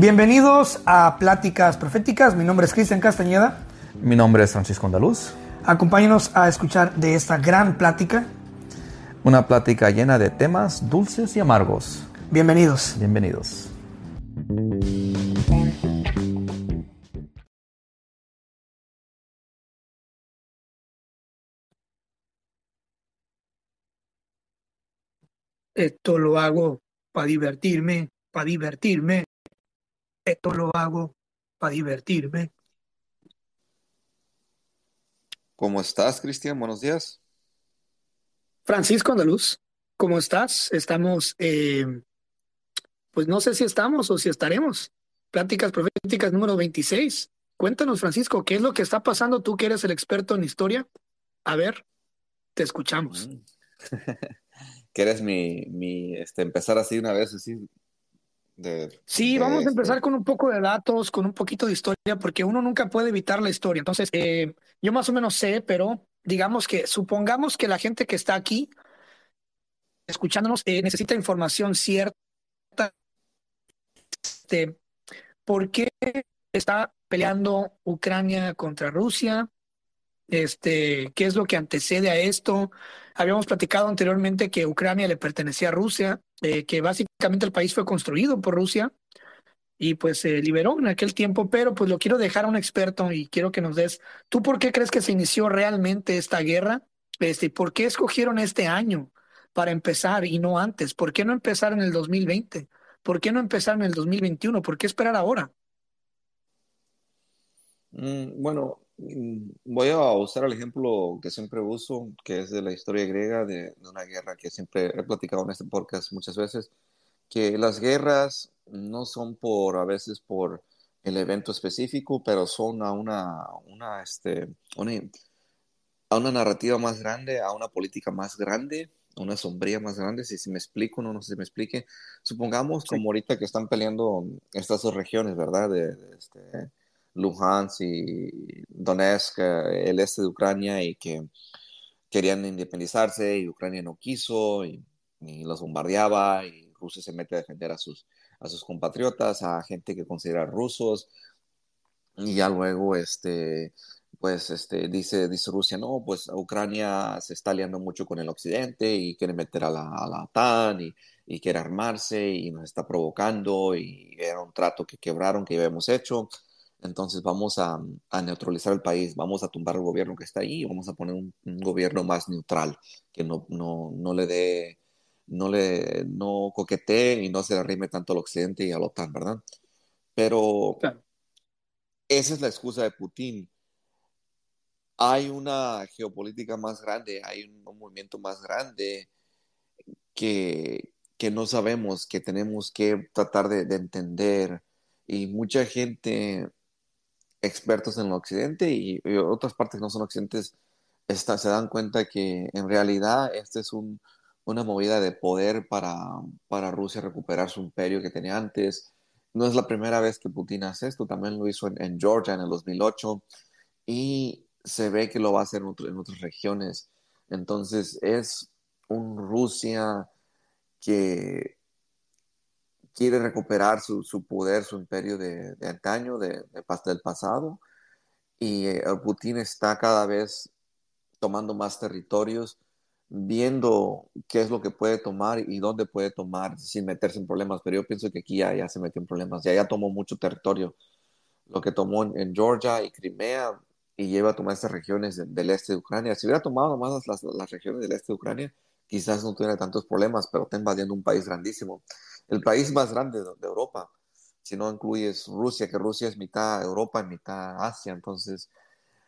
Bienvenidos a Pláticas Proféticas. Mi nombre es Cristian Castañeda. Mi nombre es Francisco Andaluz. Acompáñenos a escuchar de esta gran plática. Una plática llena de temas dulces y amargos. Bienvenidos. Bienvenidos. Esto lo hago para divertirme, para divertirme. Esto lo hago para divertirme. ¿Cómo estás, Cristian? Buenos días. Francisco Andaluz, ¿cómo estás? Estamos, eh, pues no sé si estamos o si estaremos. Pláticas Proféticas número 26. Cuéntanos, Francisco, ¿qué es lo que está pasando tú que eres el experto en historia? A ver, te escuchamos. Mm. ¿Quieres mi, mi, este, empezar así una vez, así? De, Sí, de vamos a este- empezar con un poco de datos, con un poquito de historia, porque uno nunca puede evitar la historia. Entonces, eh, yo más o menos sé, pero digamos que supongamos que la gente que está aquí escuchándonos eh, necesita información cierta de por qué está peleando Ucrania contra Rusia, este, qué es lo que antecede a esto. Habíamos platicado anteriormente que Ucrania le pertenecía a Rusia, eh, que básicamente el país fue construido por Rusia y pues se liberó en aquel tiempo, pero pues lo quiero dejar a un experto y quiero que nos des, ¿tú por qué crees que se inició realmente esta guerra? Este, ¿y ¿por qué escogieron este año para empezar y no antes? ¿Por qué no empezar en el 2020? ¿Por qué no empezar en el 2021? ¿Por qué esperar ahora? Mm, bueno, voy a usar el ejemplo que siempre uso, que es de la historia griega, de, de una guerra que siempre he platicado en este podcast muchas veces, que las guerras no son por, a veces por el evento específico, pero son a una, una, este, una, a una narrativa más grande, a una política más grande, a una sombría más grande, si, si me explico, no, no sé si me explique. Supongamos Sí. como ahorita que están peleando estas dos regiones, ¿verdad? De, de este, Luhansk y Donetsk, eh, el este de Ucrania, y que querían independizarse y Ucrania no quiso y, los bombardeaba y Rusia se mete a defender a sus, a sus compatriotas, a gente que considera rusos. Y ya luego este pues este dice dice Rusia no pues Ucrania se está aliando mucho con el occidente y quiere meter a la, a la OTAN y, y quiere armarse y nos está provocando y era un trato que quebraron que habíamos hecho entonces vamos a, a neutralizar el país vamos a tumbar el gobierno que está ahí y vamos a poner un, un gobierno más neutral que no, no, no le dé no le no coquetee y no se le arrime tanto al occidente y a la OTAN verdad pero Claro. esa es la excusa de Putin. Hay una geopolítica más grande, hay un, un movimiento más grande que, que no sabemos, que tenemos que tratar de, de entender. Y mucha gente, expertos en occidente y, otras partes que no son occidentes, está- se dan cuenta que en realidad esta es un- una movida de poder para, para Rusia recuperar su imperio que tenía antes. No es la primera vez que Putin hace esto, también lo hizo en, Georgia en el 2008 y se ve que lo va a hacer en otras regiones. Entonces es un Rusia que quiere recuperar su, su poder, su imperio de, antaño, de, de del pasado, y eh, Putin está cada vez tomando más territorios, viendo qué es lo que puede tomar y dónde puede tomar sin meterse en problemas, pero yo pienso que aquí ya, se metió en problemas, ya, ya tomó mucho territorio, lo que tomó en, Georgia y Crimea, y lleva a tomar estas regiones de- del este de Ucrania. Si hubiera tomado nomás las, las regiones del este de Ucrania, quizás no tuviera tantos problemas, pero está invadiendo un país grandísimo, el país más grande de, de Europa, si no incluyes Rusia, que Rusia es mitad Europa y mitad Asia, entonces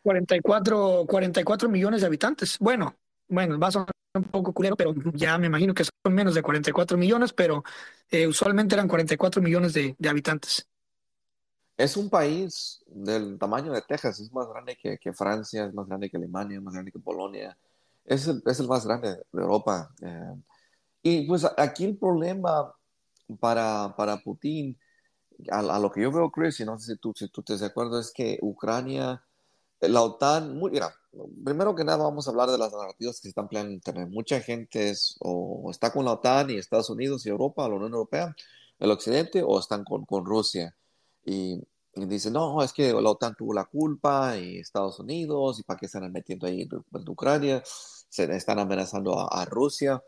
44, 44 millones de habitantes. Bueno, bueno, va a sonar un poco culero, pero ya me imagino que son menos de 44 millones, pero eh, usualmente eran 44 millones de, de habitantes. Es un país del tamaño de Texas, es más grande que, que Francia, es más grande que Alemania, es más grande que Polonia, es el, es el más grande de Europa. eh. y pues aquí el problema para, para Putin, a, lo que yo veo, Chris, y no sé si tú, si tú te de acuerdo, es que Ucrania, la OTAN, muy, mira, primero que nada vamos a hablar de las narrativas que se están peleando en Internet. Mucha gente es, o está con la OTAN y Estados Unidos y Europa, la Unión Europea, el occidente o están con, con Rusia. Y, y dicen, no, es que la OTAN tuvo la culpa y Estados Unidos, y para qué están metiendo ahí en, Ucrania, se están amenazando a, Rusia.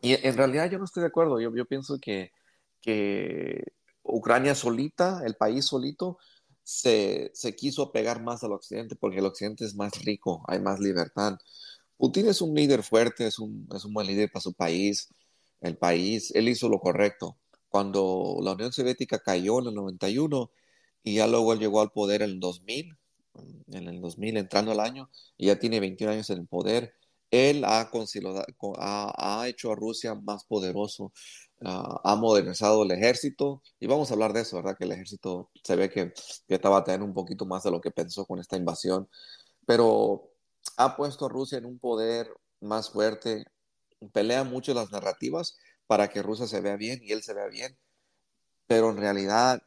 Y en realidad yo no estoy de acuerdo, yo, yo pienso que, que Ucrania solita, el país solito, se, se, quiso pegar más al occidente porque el occidente es más rico, hay más libertad. Putin es un líder fuerte, es un, es un buen líder para su país. El país, él hizo lo correcto. Cuando la Unión Soviética cayó en el 91 y ya luego él llegó al poder en el 2000, en el 2000 entrando al año, y ya tiene 21 años en el poder, él ha, ha, ha hecho a Rusia más poderoso, uh, ha modernizado el ejército, y vamos a hablar de eso, ¿verdad? Que el ejército se ve que, que teniendo un poquito más de lo que pensó con esta invasión, pero ha puesto a Rusia en un poder más fuerte, pelea mucho las narrativas para que Rusia se vea bien y él se vea bien, pero en realidad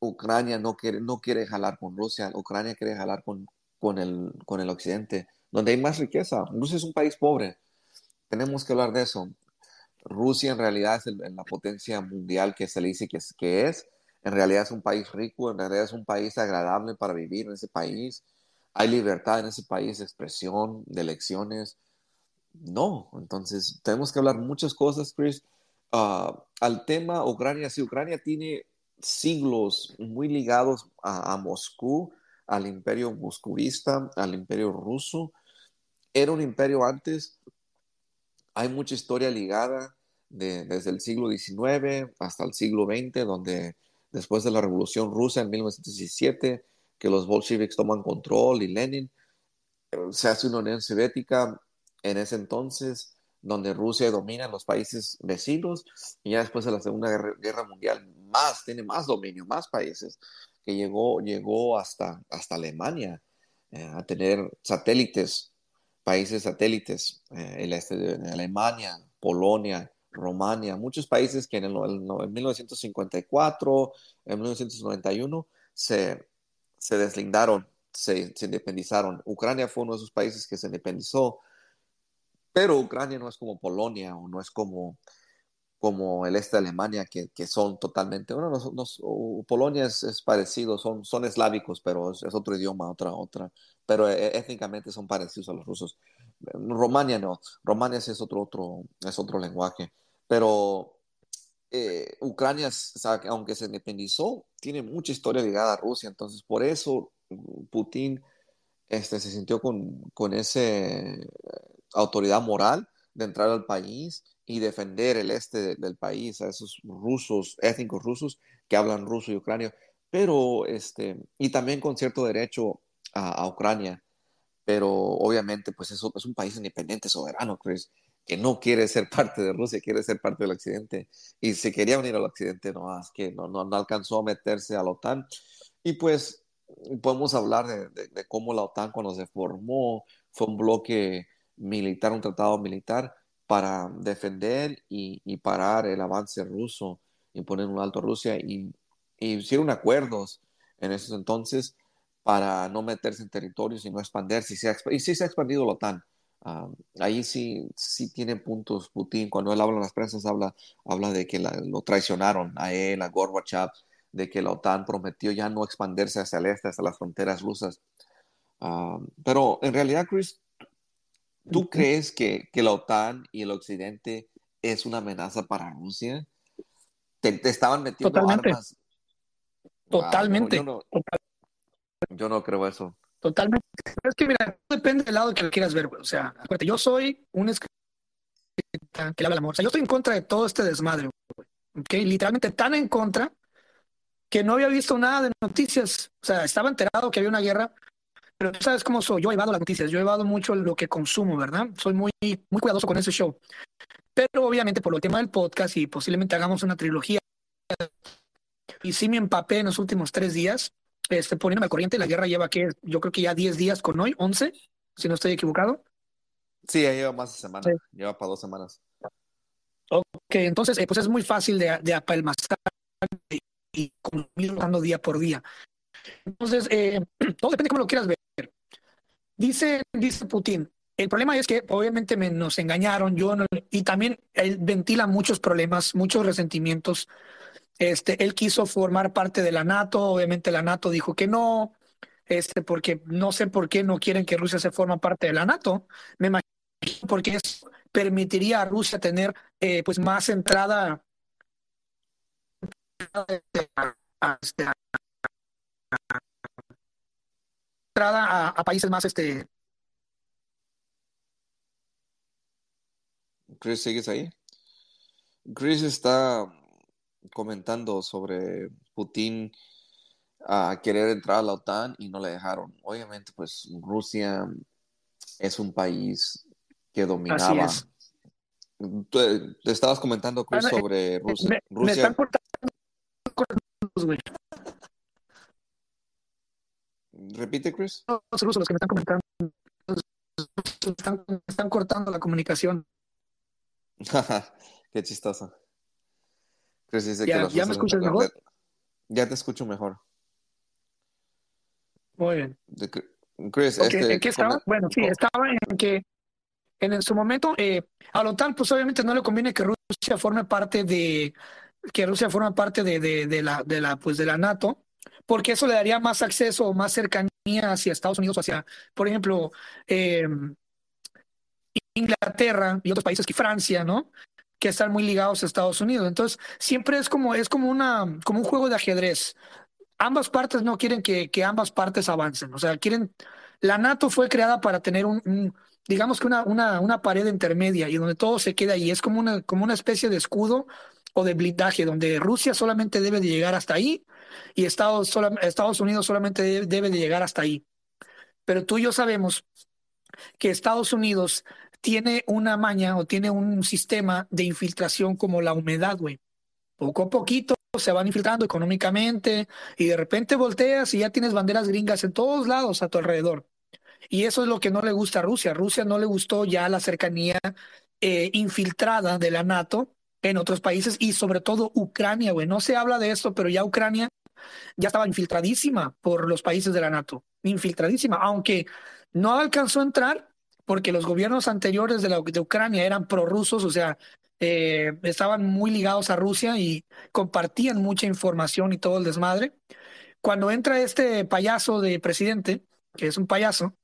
Ucrania no quiere, no quiere jalar con Rusia, Ucrania quiere jalar con, con, el, con el occidente, donde hay más riqueza. Rusia es un país pobre, tenemos que hablar de eso. Rusia en realidad es la potencia mundial que se le dice que es, que es. En realidad es un país rico, en realidad es un país agradable para vivir en ese país. Hay libertad en ese país expresión, de elecciones. No, entonces tenemos que hablar muchas cosas, Chris. Ah, al tema Ucrania, sí, Ucrania tiene siglos muy ligados a, Moscú, al imperio moscovista, al imperio ruso. Era un imperio antes. Hay mucha historia ligada desde el siglo XIX hasta el siglo XX, donde después de la Revolución Rusa en 1917, que los bolcheviques toman control y Lenin, se hace una Unión Soviética en ese entonces, donde Rusia domina los países vecinos, y ya después de la Segunda Guerra, Mundial, más, tiene más dominio, más países, que llegó, llegó hasta, hasta Alemania eh, a tener satélites, países satélites, eh, el este de Alemania, Polonia, Romania, muchos países que en, el, en 1954, en 1991 se, se deslindaron, se independizaron. Ucrania fue uno de esos países que se independizó pero Ucrania no es como Polonia o no es como, como el este de Alemania, que, que son totalmente, bueno, Polonia es, parecido, son, son eslávicos, pero es, otro idioma, otra, otra, pero eh, étnicamente son parecidos a los rusos. Romania no, Romania es otro, otro, es otro lenguaje, pero eh, Ucrania, aunque se independizó, tiene mucha historia ligada a Rusia, entonces por eso Putin este, se sintió con, con ese autoridad moral de entrar al país y defender el este del país, a esos rusos, étnicos rusos que hablan ruso y ucranio, pero este, y también con cierto derecho a, Ucrania, pero obviamente pues eso es un país independiente, soberano, Chris, que no quiere ser parte de Rusia, quiere ser parte del occidente, y se quería unir al occidente, no, es que no, no, alcanzó a meterse a la OTAN, y pues podemos hablar de, de cómo la OTAN cuando se formó fue un bloque militar, un tratado militar para defender y, parar el avance ruso y poner un alto a Rusia y, hicieron acuerdos en esos entonces para no meterse en territorios y no expandirse. Y, y sí se ha expandido la OTAN. Ah, ahí sí, sí tiene puntos Putin. Cuando él habla en las prensas, habla, habla de que lo traicionaron a él, a Gorbachev, de que la OTAN prometió ya no expandirse hacia el este, hasta las fronteras rusas. Ah, pero en realidad, Chris, ¿Tú crees que, que, la OTAN y el Occidente es una amenaza para Rusia? ¿Te, estaban metiendo Totalmente. armas? Totalmente. yo, no, creo eso. Totalmente. Es que, mira, depende del lado que lo quieras ver, güey. O sea, acuérdate, yo soy un escritor que le habla el amor. O sea, yo estoy en contra de todo este desmadre, güey. ¿Okay? Literalmente tan en contra que no había visto nada de noticias. O sea, estaba enterado que había una guerra, pero tú sabes cómo soy, yo he evado las noticias, yo he evado mucho lo que consumo, ¿verdad? Soy muy, muy cuidadoso con ese show. Pero obviamente por el tema del podcast y posiblemente hagamos una trilogía. Y sí me empapé en los últimos tres días, este, poniéndome al corriente. La guerra lleva, que yo creo que ya 10 días con hoy, 11, si no estoy equivocado. Sí, ya lleva más de semana, lleva para dos semanas. Ok, entonces eh, pues es muy fácil de, de apalmazar y consumir día por día. Entonces, eh, todo depende de cómo lo quieras ver. Dice, dice Putin, el problema es que obviamente nos engañaron, yo y también él ventila muchos problemas, muchos resentimientos Este, él quiso formar parte de la NATO, obviamente la NATO dijo que no, este, porque no sé por qué no quieren que Rusia se forma parte de la NATO. Me imagino porque eso permitiría a Rusia tener eh, pues más entrada entrada a, a países más este Chris, ¿sigues ahí? Chris está comentando sobre Putin a querer entrar a la OTAN y no le dejaron. Obviamente, pues Rusia es un país que dominaba. Así Tú- Te estabas comentando, Chris, eh, sobre Rusia. Me, me Rusia, están cortando, güey. Repite, Chris. Los rusos los que me están comentando. Me están, están cortando la comunicación. Qué chistoso. Chris dice Ya- que los ¿ya me escuchas mejor? Ya te escucho mejor. Muy bien. De- Chris, Ok, este, ¿En qué estaba? Bueno, sí, estaba en que en, en su momento eh, a la OTAN, pues obviamente no le conviene que Rusia forme parte de que Rusia forme parte de, de, de la de la pues de la NATO, porque eso le daría más acceso más cercanía hacia Estados Unidos o hacia, por ejemplo, eh, Inglaterra y otros países que Francia, ¿no? Que están muy ligados a Estados Unidos. Entonces, siempre es como es como una como un juego de ajedrez ambas partes no quieren que, que ambas partes avancen. O sea, quieren. La NATO fue creada para tener un, digamos que una, una, una pared intermedia y donde todo se queda ahí. Es como una, como una especie de escudo o de blindaje, donde Rusia solamente debe de llegar hasta ahí y Estados, sola- Estados Unidos solamente debe, de llegar hasta ahí. Pero tú y yo sabemos que Estados Unidos tiene una maña o tiene un sistema de infiltración como la humedad, güey. Poco a poquito se van infiltrando económicamente y de repente volteas y ya tienes banderas gringas en todos lados a tu alrededor. Y eso es lo que no le gusta a Rusia. Rusia no le gustó ya la cercanía eh, infiltrada de la NATO en otros países y sobre todo Ucrania, güey. No se habla de esto, pero ya Ucrania ya estaba infiltradísima por los países de la NATO. Infiltradísima, aunque no alcanzó a entrar porque los gobiernos anteriores de, la, Ucrania eran prorrusos, o sea, eh, estaban muy ligados a Rusia y compartían mucha información y todo el desmadre. Cuando entra este payaso de presidente, que es un payaso,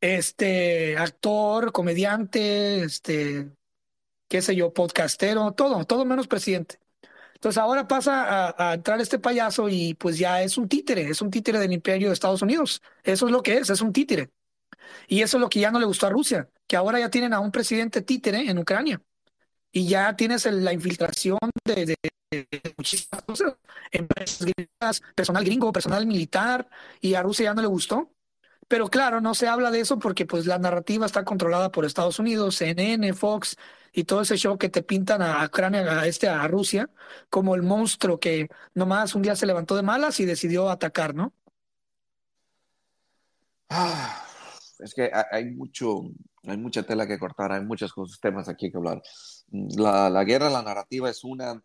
este actor, comediante, este, qué sé yo, podcastero, todo, todo menos presidente. Entonces ahora pasa a, entrar este payaso y pues ya es un títere, es un títere del imperio de Estados Unidos. Eso es lo que es, es un títere. Y eso es lo que ya no le gustó a Rusia, que ahora ya tienen a un presidente títere en Ucrania. Y ya tienes la infiltración de muchísimas cosas, empresas gringas, personal gringo, personal militar, y a Rusia ya no le gustó. Pero claro, no se habla de eso porque pues la narrativa está controlada por Estados Unidos, CNN, Fox y todo ese show que te pintan a Ucrania, a este, a Rusia, como el monstruo que nomás un día se levantó de malas y decidió atacar, ¿no? Ah, es que hay mucho, hay mucha tela que cortar, hay muchos temas aquí que hablar. La, la guerra, la narrativa es una,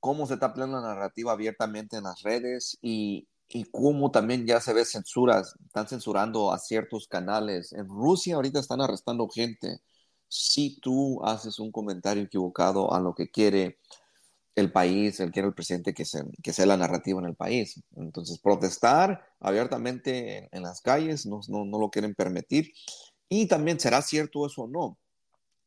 cómo se está peleando la narrativa abiertamente en las redes y, y cómo también ya se ve censuras, están censurando a ciertos canales. En Rusia ahorita están arrestando gente. Si tú haces un comentario equivocado a lo que quiere el país, el quiere el presidente que, se, que sea la narrativa en el país. Entonces, protestar abiertamente en, las calles no, no, no lo quieren permitir. Y también, ¿será cierto eso o no?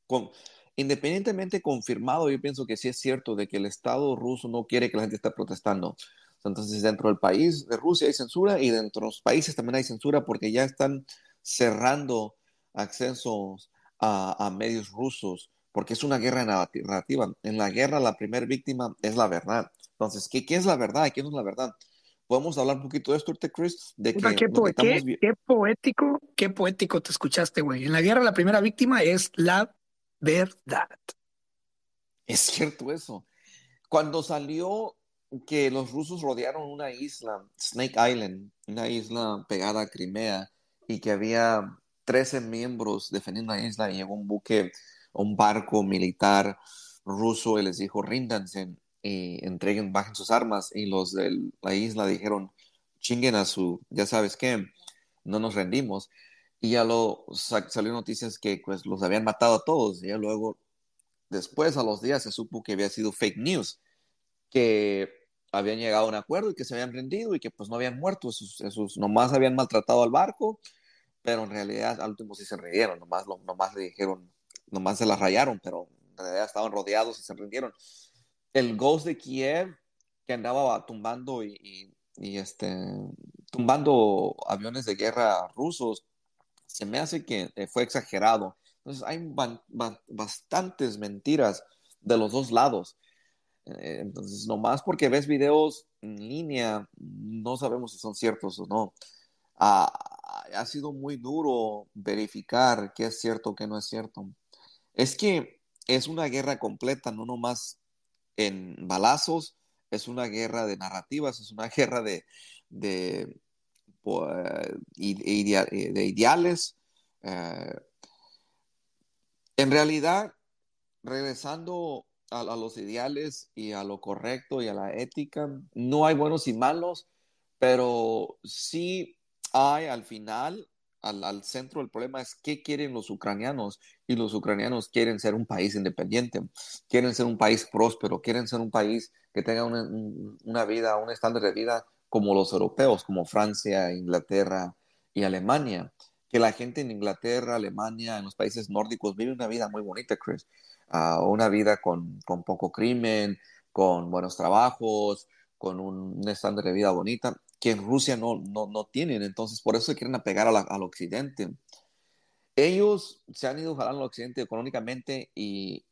Con, independientemente confirmado, yo pienso que sí es cierto de que el Estado ruso no quiere que la gente esté protestando. Entonces, dentro del país de Rusia hay censura y dentro de los países también hay censura porque ya están cerrando accesos a, a medios rusos porque es una guerra narrativa. En la guerra la primera víctima es la verdad. Entonces, ¿qué, qué es la verdad qué no es la verdad? Podemos hablar un poquito de esto, Chris, de que po- qué poético, qué poético te escuchaste, güey. En la guerra la primera víctima es la verdad. Es cierto eso. Cuando salió que los rusos rodearon una isla, Snake Island, una isla pegada a Crimea, y que había 13 miembros defendiendo la isla, y llegó un buque, un barco militar ruso y les dijo, ríndanse y entreguen, bajen sus armas, y los de la isla dijeron, chinguen a su, ya sabes qué, no nos rendimos. Y ya lo sa- salió noticias que pues los habían matado a todos, y ya luego, después a los días se supo que había sido fake news que habían llegado a un acuerdo y que se habían rendido y que pues no habían muerto, esos, esos nomás habían maltratado al barco, pero en realidad al último sí se rindieron, nomás, nomás le dijeron, nomás se la rayaron, pero en realidad estaban rodeados y se rindieron. El Ghost de Kiev, que andaba tumbando y, y, este, tumbando aviones de guerra rusos, se me hace que eh, fue exagerado. Entonces hay bastantes mentiras de los dos lados. Eh, entonces, nomás porque ves videos en línea, no sabemos si son ciertos o no. Ah, ha sido muy duro verificar qué es cierto qué no es cierto. Es que es una guerra completa, no nomás en balazos, es una guerra de narrativas, es una guerra de, de, eh, de ideales. Eh, en realidad, regresando a, los ideales y a lo correcto y a la ética, no hay buenos y malos, pero sí hay al final, al, centro del problema es qué quieren los ucranianos. Y los ucranianos quieren ser un país independiente, quieren ser un país próspero, quieren ser un país que tenga una, una vida, un estándar de vida como los europeos, como Francia, Inglaterra y Alemania. Que la gente en Inglaterra, Alemania, en los países nórdicos vive una vida muy bonita, Chris. Uh, una vida con, con, poco crimen, con buenos trabajos, con un, estándar de vida bonita, que en Rusia no, no, no tienen. Entonces, por eso se quieren apegar al occidente. Ellos se han ido jalando al occidente económicamente y,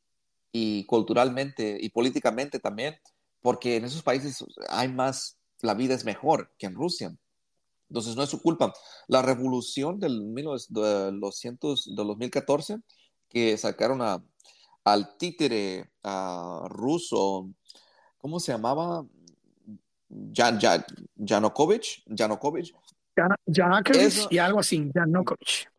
y culturalmente y políticamente también, porque en esos países hay más, la vida es mejor que en Rusia. Entonces no es su culpa. La revolución del de los del 2014 que sacaron a, al títere ruso, ¿cómo se llamaba? Jan, Jan, Janukovic. y algo así, Janukovic.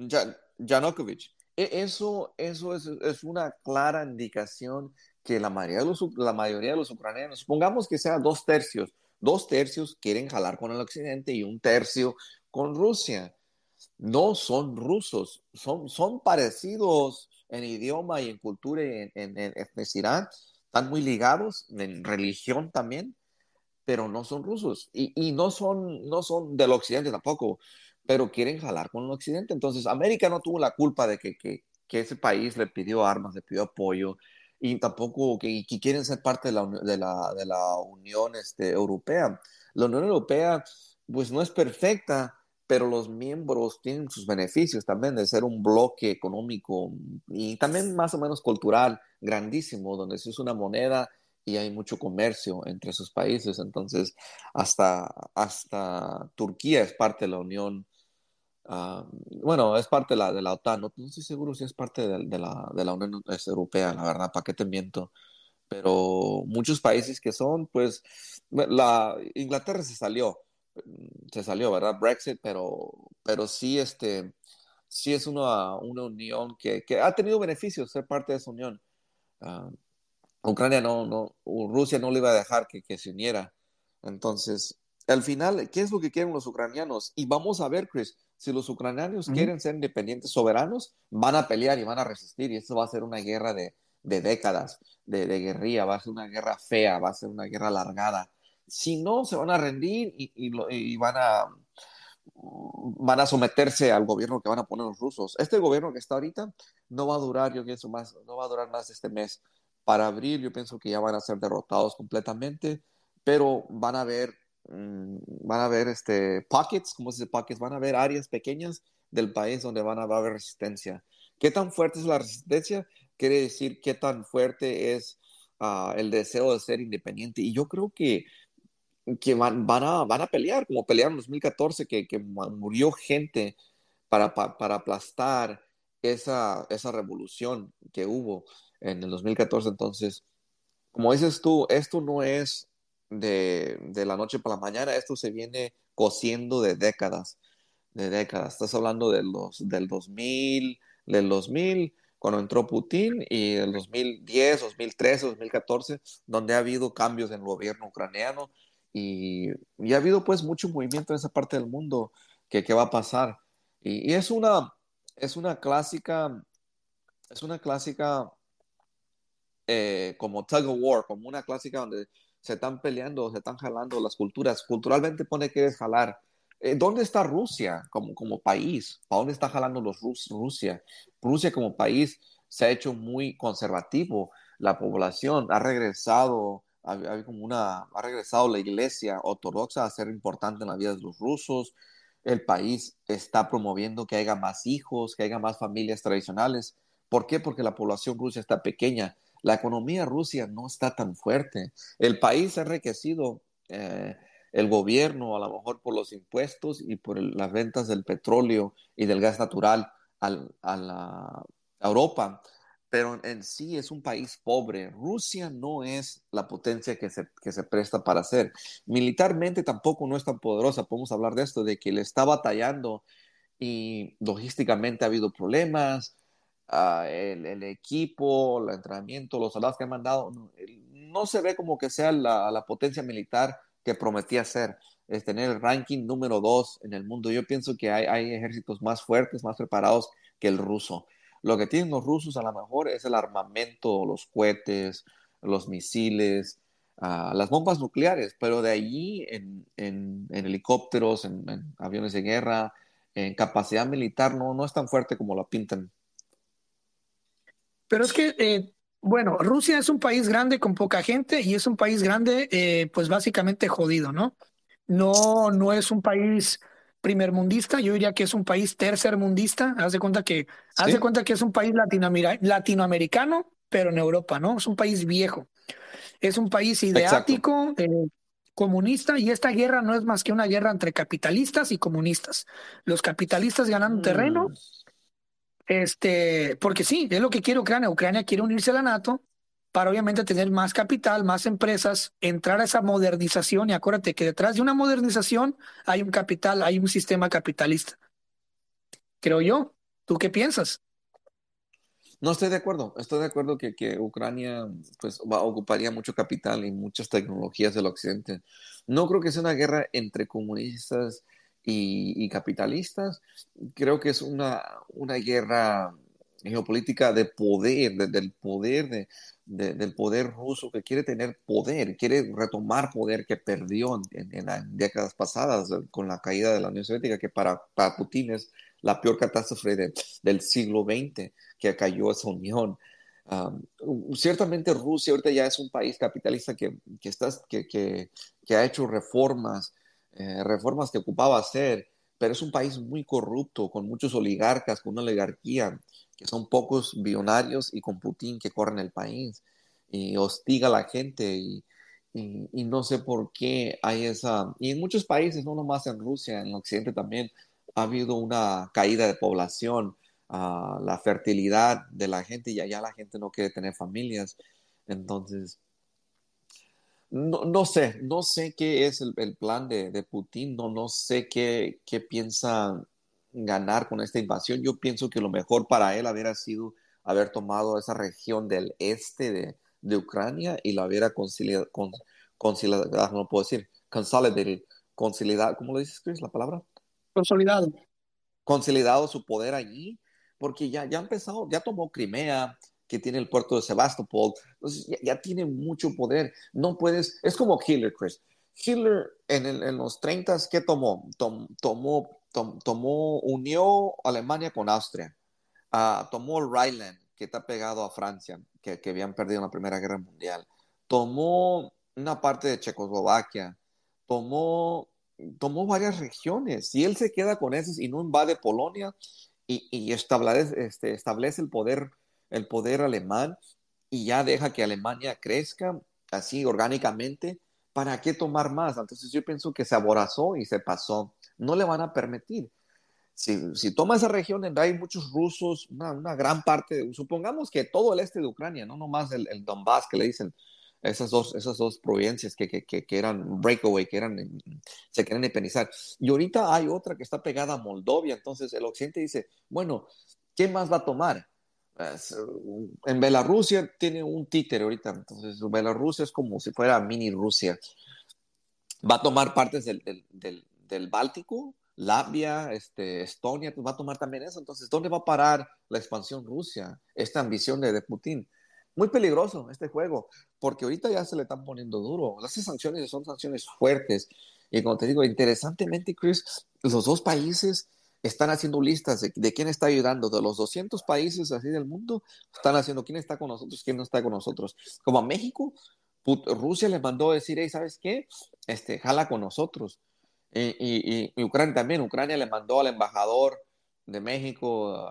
Janukovic. E, eso, eso es, es, una clara indicación que la mayoría, de los, la mayoría de los ucranianos, supongamos que sea dos tercios, dos tercios quieren jalar con el occidente y un tercio con Rusia. No son rusos, son, son parecidos en idioma y en cultura y en, etnicidad, están muy ligados en religión también, pero no son rusos y, y, no, son, no son del occidente tampoco, pero quieren jalar con el occidente. Entonces, América no tuvo la culpa de que, que, que ese país le pidió armas, le pidió apoyo, y tampoco que, quieren ser parte de la, de la, de la Unión este, Europea. La Unión Europea, pues no es perfecta, pero los miembros tienen sus beneficios también de ser un bloque económico y también más o menos cultural grandísimo, donde se usa una moneda y hay mucho comercio entre esos países. Entonces, hasta, hasta Turquía es parte de la Unión Ah, bueno, es parte de la, de la OTAN, no, estoy seguro si es parte de, la, de la Unión Europea, la verdad, ¿para qué te miento? Pero muchos países que son, pues, la Inglaterra se salió, se salió, ¿verdad? Brexit, pero, pero sí, este, sí es una, una unión que, que ha tenido beneficios ser parte de esa unión. Ah, Ucrania no, no, Rusia no le iba a dejar que, que se uniera. Entonces, al final, ¿qué es lo que quieren los ucranianos? Y vamos a ver, Chris, si los ucranianos quieren ser independientes, soberanos, van a pelear y van a resistir. Y esto va a ser una guerra de, décadas, de, guerrilla, va a ser una guerra fea, va a ser una guerra alargada. Si no, se van a rendir y, van a van a someterse al gobierno que van a poner los rusos. Este gobierno que está ahorita no va a durar, yo pienso más, no va a durar más este mes. Para abril yo pienso que ya van a ser derrotados completamente, pero van a haber Mm, van a haber este, pockets, como se dice pockets? Van a haber áreas pequeñas del país donde van a haber resistencia. ¿Qué tan fuerte es la resistencia? Quiere decir qué tan fuerte es ah, el deseo de ser independiente. Y yo creo que, que van, van, a, van a pelear, como pelearon en 2014, que, que murió gente para, para, aplastar esa, esa revolución que hubo en el 2014. Entonces, como dices tú, esto no es de, de, la noche para la mañana, esto se viene cociendo de décadas, de décadas. Estás hablando de los, del 2000, del 2000, cuando entró Putin, y el 2010, 2013, 2014, donde ha habido cambios en el gobierno ucraniano y, y ha habido pues mucho movimiento en esa parte del mundo que, que va a pasar. Y, y, es una, es una clásica, es una clásica eh, como tug of war, como una clásica donde se están peleando, se están jalando las culturas. Culturalmente pone que es jalar. Eh, ¿Dónde está Rusia como, como país? ¿A dónde está jalando los Rus Rusia? Rusia como país se ha hecho muy conservativo. La población ha regresado, ha, como una, ha regresado la iglesia ortodoxa a ser importante en la vida de los rusos. El país está promoviendo que haya más hijos, que haya más familias tradicionales. ¿Por qué? Porque la población rusa está pequeña. La economía rusa no está tan fuerte. El país ha enriquecido. Eh, el gobierno, a lo mejor por los impuestos y por las ventas del petróleo y del gas natural a, la, Europa, pero en sí es un país pobre. Rusia no es la potencia que se, que se presta para ser. Militarmente tampoco no es tan poderosa. Podemos hablar de esto, de que le está batallando y logísticamente ha habido problemas. Ah, el, equipo, el entrenamiento, los soldados que han mandado, no, se ve como que sea la, la potencia militar que prometía ser, es tener el ranking número dos en el mundo. Yo pienso que hay, ejércitos más fuertes, más preparados que el ruso. Lo que tienen los rusos a lo mejor es el armamento, los cohetes, los misiles, ah, las bombas nucleares, pero de allí en, helicópteros, en, aviones de guerra, en capacidad militar, no, no es tan fuerte como lo pintan. Pero es que eh, bueno, Rusia es un país grande con poca gente y es un país grande, eh, pues básicamente jodido, ¿no? No, no es un país primermundista, yo diría que es un país tercermundista. Haz de cuenta que, haz de cuenta que es un país latinoamericano, pero en Europa, ¿no? Es un país viejo. Es un país ideático, eh, comunista, y esta guerra no es más que una guerra entre capitalistas y comunistas. Los capitalistas ganando terreno mm. Este, porque sí, es lo que quiere Ucrania. Ucrania quiere unirse a la NATO para obviamente tener más capital, más empresas, entrar a esa modernización. Y acuérdate que detrás de una modernización hay un capital, hay un sistema capitalista. Creo yo. ¿Tú qué piensas? No estoy de acuerdo. Estoy de acuerdo que, que Ucrania pues, ocuparía mucho capital y muchas tecnologías del occidente. No creo que sea una guerra entre comunistas y, capitalistas, creo que es una, una guerra geopolítica de poder, del poder de, del poder ruso que quiere tener poder, quiere retomar poder que perdió en, las décadas pasadas con la caída de la Unión Soviética, que para, para Putin es la peor catástrofe del siglo XX, que cayó esa unión. ciertamente Rusia ahorita ya es un país capitalista que, que, está, que, que, que ha hecho reformas eh, reformas que ocupaba hacer, pero es un país muy corrupto, con muchos oligarcas, con una oligarquía, que son pocos billonarios y con Putin que corren el país y hostiga a la gente y, no sé por qué hay esa... Y en muchos países, no nomás en Rusia, en Occidente también, ha habido una caída de población, la fertilidad de la gente y allá la gente no quiere tener familias. Entonces, no, no, sé, no sé qué es el, plan de, Putin, no, no sé qué, qué piensa ganar con esta invasión. Yo pienso que lo mejor para él hubiera sido haber tomado esa región del este de, de Ucrania y la hubiera conciliado, con, conciliado, no puedo decir, consolidated, conciliado, ¿cómo lo dices, Chris, la palabra? Consolidado. Consolidado su poder allí, porque ya, ya ha empezado, ya tomó Crimea, que tiene el puerto de Sebastopol. Entonces ya, tiene mucho poder. No puedes, es como Hitler, Chris. Hitler en, en los 30, ¿qué tomó? tomó, tomó, unió Alemania con Austria. Uh, tomó el Rhineland, que está pegado a Francia, que, que habían perdido en la Primera Guerra Mundial. Tomó una parte de Checoslovaquia. Tomó, tomó varias regiones. Si él se queda con esas y no invade Polonia y, y establece, este, establece el poder el poder alemán y ya deja que Alemania crezca así orgánicamente, ¿para qué tomar más? Entonces yo pienso que se aborazó y se pasó. No le van a permitir. Si, si toma esa región hay muchos rusos, una, gran parte, supongamos que todo el este de Ucrania, no nomás el, el Donbass que le dicen, esas dos, esas dos provincias que, que, que, eran breakaway, que eran, se quieren independizar. Y ahorita hay otra que está pegada a Moldovia, entonces el occidente dice, bueno, ¿qué más va a tomar? En Bielorrusia tiene un títere ahorita, entonces Bielorrusia es como si fuera mini Rusia. Va a tomar partes del, del, del, Báltico, Latvia, este, Estonia, pues va a tomar también eso. Entonces, ¿dónde va a parar la expansión Rusia? Esta ambición de, de Putin. muy peligroso este juego, porque ahorita ya se le están poniendo duro. Las sanciones son sanciones fuertes. Y como te digo, interesantemente, Chris, los dos países están haciendo listas de, quién está ayudando. De los 200 países así del mundo, están haciendo quién está con nosotros, quién no está con nosotros. Como a México, Rusia les mandó decir, hey, ¿sabes qué? Este, jala con nosotros. Y, y, Ucrania también, Ucrania le mandó al embajador de México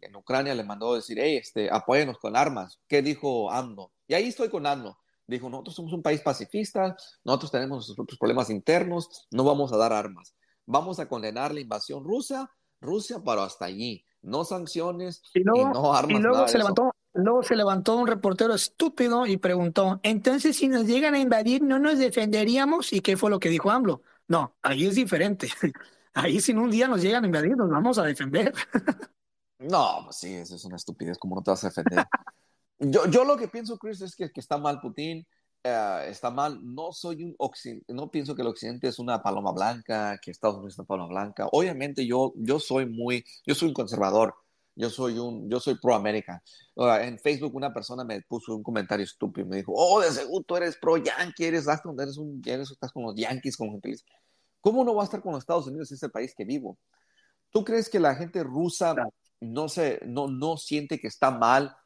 en Ucrania, le mandó decir, hey, este, apóyenos con armas. ¿Qué dijo AMNO? Y ahí estoy con AMNO. Dijo, nosotros somos un país pacifista, nosotros tenemos nuestros problemas internos, no vamos a dar armas. Vamos a condenar la invasión rusa, Rusia, pero hasta allí. No sanciones y, no armas. Y luego se levantó, Luego se levantó un reportero estúpido y preguntó, entonces si nos llegan a invadir, ¿no nos defenderíamos? ¿Y qué fue lo que dijo AMLO? No, ahí es diferente. Ahí si un día nos llegan a invadir, nos vamos a defender. No, pues sí, eso es una estupidez, ¿cómo no te vas a defender? yo, yo lo que pienso, Chris, es que, que está mal Putin, eh, está mal. No soy un no pienso que el occidente es una paloma blanca, que Estados Unidos es una paloma blanca. Obviamente yo, yo soy muy, yo soy un conservador. Yo soy un, yo soy pro América. En Facebook una persona me puso un comentario estúpido, me dijo, oh, de seguro tú eres pro Yankee, eres eres un, eres, estás con los Yankees, con gente ¿Cómo no va a estar con los Estados Unidos? Es el país que vivo. ¿Tú crees que la gente rusa no, se, no, no siente que está mal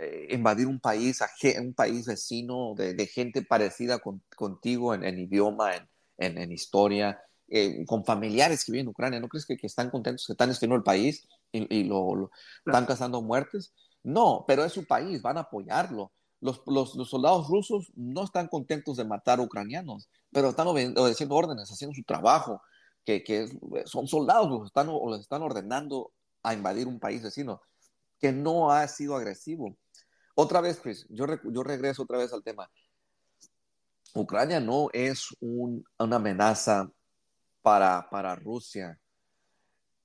eh, invadir un país, un país vecino de, gente parecida contigo en, idioma, en, en historia, eh, con familiares que viven en Ucrania? ¿No crees que, que están contentos, que están defendiendo el país y, lo, están causando muertes? No, pero es su país, van a apoyarlo. Los, los, los, soldados rusos no están contentos de matar ucranianos, pero están obedeciendo órdenes, haciendo su trabajo, que, que son soldados, los están, o les están ordenando a invadir un país vecino, que no ha sido agresivo. Otra vez, Chris, yo, yo regreso otra vez al tema. Ucrania no es un, una amenaza para, para Rusia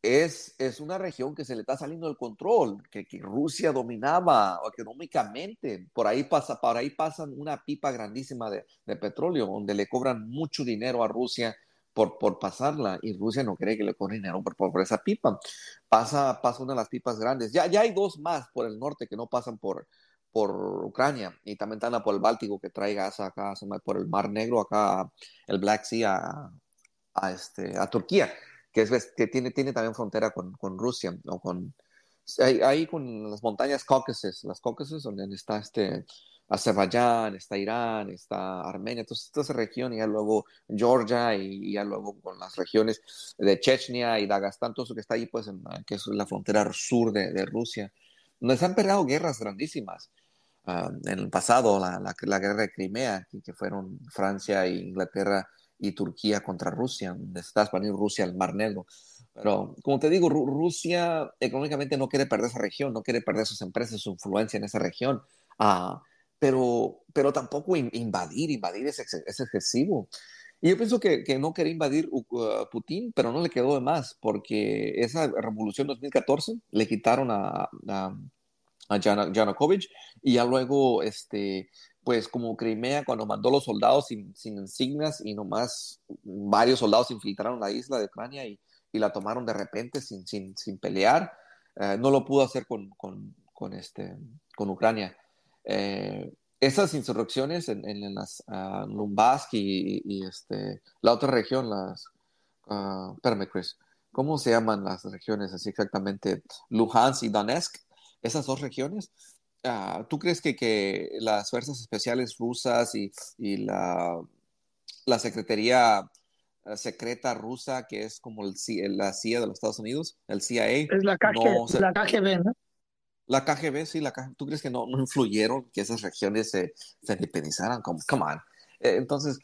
es, es una región que se le está saliendo del control, que, que Rusia dominaba económicamente. Por ahí, pasa, por ahí pasan una pipa grandísima de, de petróleo, donde le cobran mucho dinero a Rusia por, por pasarla, y Rusia no cree que le cobren dinero por, por, esa pipa. Pasa, pasa una de las pipas grandes. Ya, ya hay dos más por el norte que no pasan por, por Ucrania y también están por el Báltico que trae gas acá por el Mar Negro, acá el Black Sea a, a, este, a Turquía que, es, que tiene, tiene también frontera con, con Rusia, o con, ahí, con las montañas Cáucasos, las Cáucasos, donde está este Azerbaiyán, está Irán, está Armenia, entonces toda esa región, y ya luego Georgia, y, ya luego con las regiones de Chechnya y Dagestán, todo eso que está ahí, pues, en, que es la frontera sur de, de Rusia, se han peleado guerras grandísimas. Ah, en el pasado, la, la, la, guerra de Crimea, que fueron Francia e Inglaterra y Turquía contra Rusia, donde está expandiendo Rusia al Mar Negro. Pero, como te digo, Rusia económicamente no quiere perder esa región, no quiere perder sus empresas, su influencia en esa región. Ah, pero, pero tampoco invadir, invadir es, es, excesivo. Y yo pienso que, que no quería invadir uh, Putin, pero no le quedó de más, porque esa revolución 2014 le quitaron a, a, a Yanukovych y ya luego este, pues como Crimea cuando mandó los soldados sin, sin insignias y nomás varios soldados infiltraron la isla de Ucrania y, y la tomaron de repente sin, sin, sin pelear, eh, no lo pudo hacer con, con, con, este, con Ucrania. Eh, esas insurrecciones en, en, las uh, y, y, este, la otra región, las, uh, Chris, ¿cómo se llaman las regiones así exactamente? Luhansk y Donetsk, esas dos regiones, Ah, ¿tú crees que, que, las fuerzas especiales rusas y, y la, la, Secretaría eh, Secreta rusa, que es como el, la CIA de los Estados Unidos, el CIA? Es la, KG, la KGB, ¿no? La KGB, sí, la ¿tú crees que no, no influyeron que esas regiones se, se independizaran? Como, come on. Eh, entonces,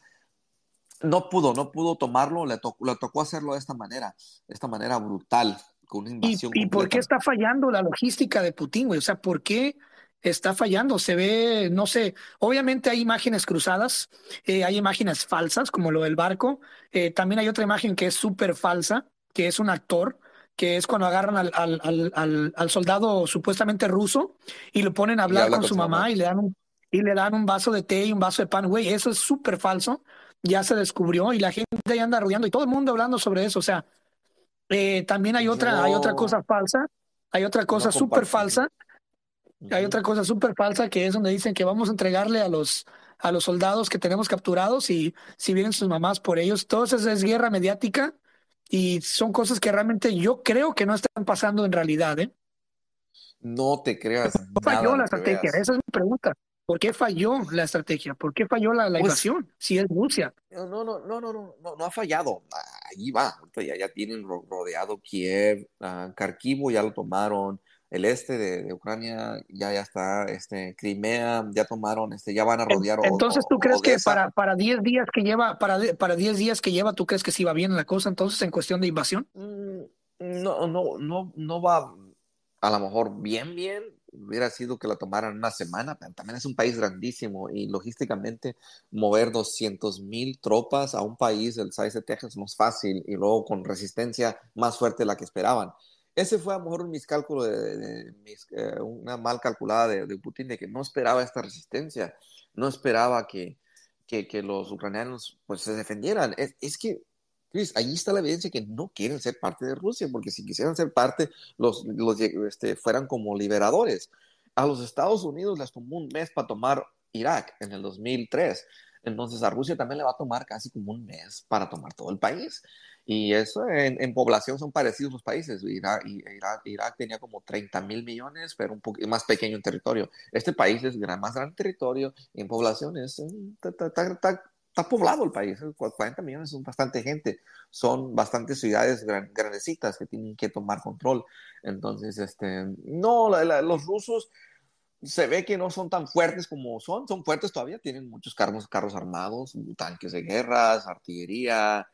no pudo, no pudo tomarlo, le, le tocó hacerlo de esta manera, de esta manera brutal, con una invasión. ¿Y, ¿y por qué está fallando la logística de Putin, güey? O sea, ¿por qué está fallando. Se ve, no sé, obviamente hay imágenes cruzadas, eh, hay imágenes falsas, como lo del barco. Eh, también hay otra imagen que es súper falsa, que es un actor, que es cuando agarran al, al, al, al, soldado supuestamente ruso y lo ponen a hablar con, su mamá, y le dan un y le dan un vaso de té y un vaso de pan, güey, eso es súper falso, ya se descubrió y la gente ya anda rodeando y todo el mundo hablando sobre eso, o sea, eh, también hay otra, hay otra cosa falsa, hay otra cosa súper falsa, Hay otra cosa súper falsa que es donde dicen que vamos a entregarle a los, a los soldados que tenemos capturados y si vienen sus mamás por ellos. Todo eso es guerra mediática y son cosas que realmente yo creo que no están pasando en realidad. ¿eh? No te creas. ¿Cómo falló la estrategia? Esa es mi pregunta. ¿Por qué falló la estrategia? ¿Por qué falló la, la pues invasión? Si es Rusia. No, no, no, no, no, no, no ha fallado. Ahí va. Ya, ya tienen rodeado Kiev, uh, Kharkiv ya lo tomaron, el este de, Ucrania ya, ya está, este, Crimea, ya tomaron, este, ya van a rodear. Entonces, ¿tú crees que para, para 10 días que lleva, para, para 10 días que lleva, ¿tú crees que sí va bien la cosa entonces en cuestión de invasión? Mm, no, no, no, no va a lo mejor bien, bien, hubiera sido que la tomaran una semana, pero también es un país grandísimo y logísticamente mover 200 mil tropas a un país del size de Texas no es fácil y luego con resistencia más fuerte de la que esperaban. Ese fue a lo mejor un miscálculo, de, eh, una mal calculada de, Putin, de que no esperaba esta resistencia, no esperaba que, que, que los ucranianos pues, se defendieran. Es, es que, Chris, allí está la evidencia que no quieren ser parte de Rusia, porque si quisieran ser parte, los, los este, fueran como liberadores. A los Estados Unidos les tomó un mes para tomar Irak en el 2003. Entonces a Rusia también le va a tomar casi como un mes para tomar todo el país. Y eso en, población son parecidos los países. Irak, Irak, tenía como 30 mil millones, pero un poco más pequeño en territorio. Este país es gran, más grande territorio y en población es, está, poblado el país. 40 millones son bastante gente. Son bastantes ciudades grandecitas que tienen que tomar control. Entonces, este, no, los rusos se ve que no son tan fuertes como son. Son fuertes todavía. Tienen muchos carros, carros armados, tanques de guerras, artillería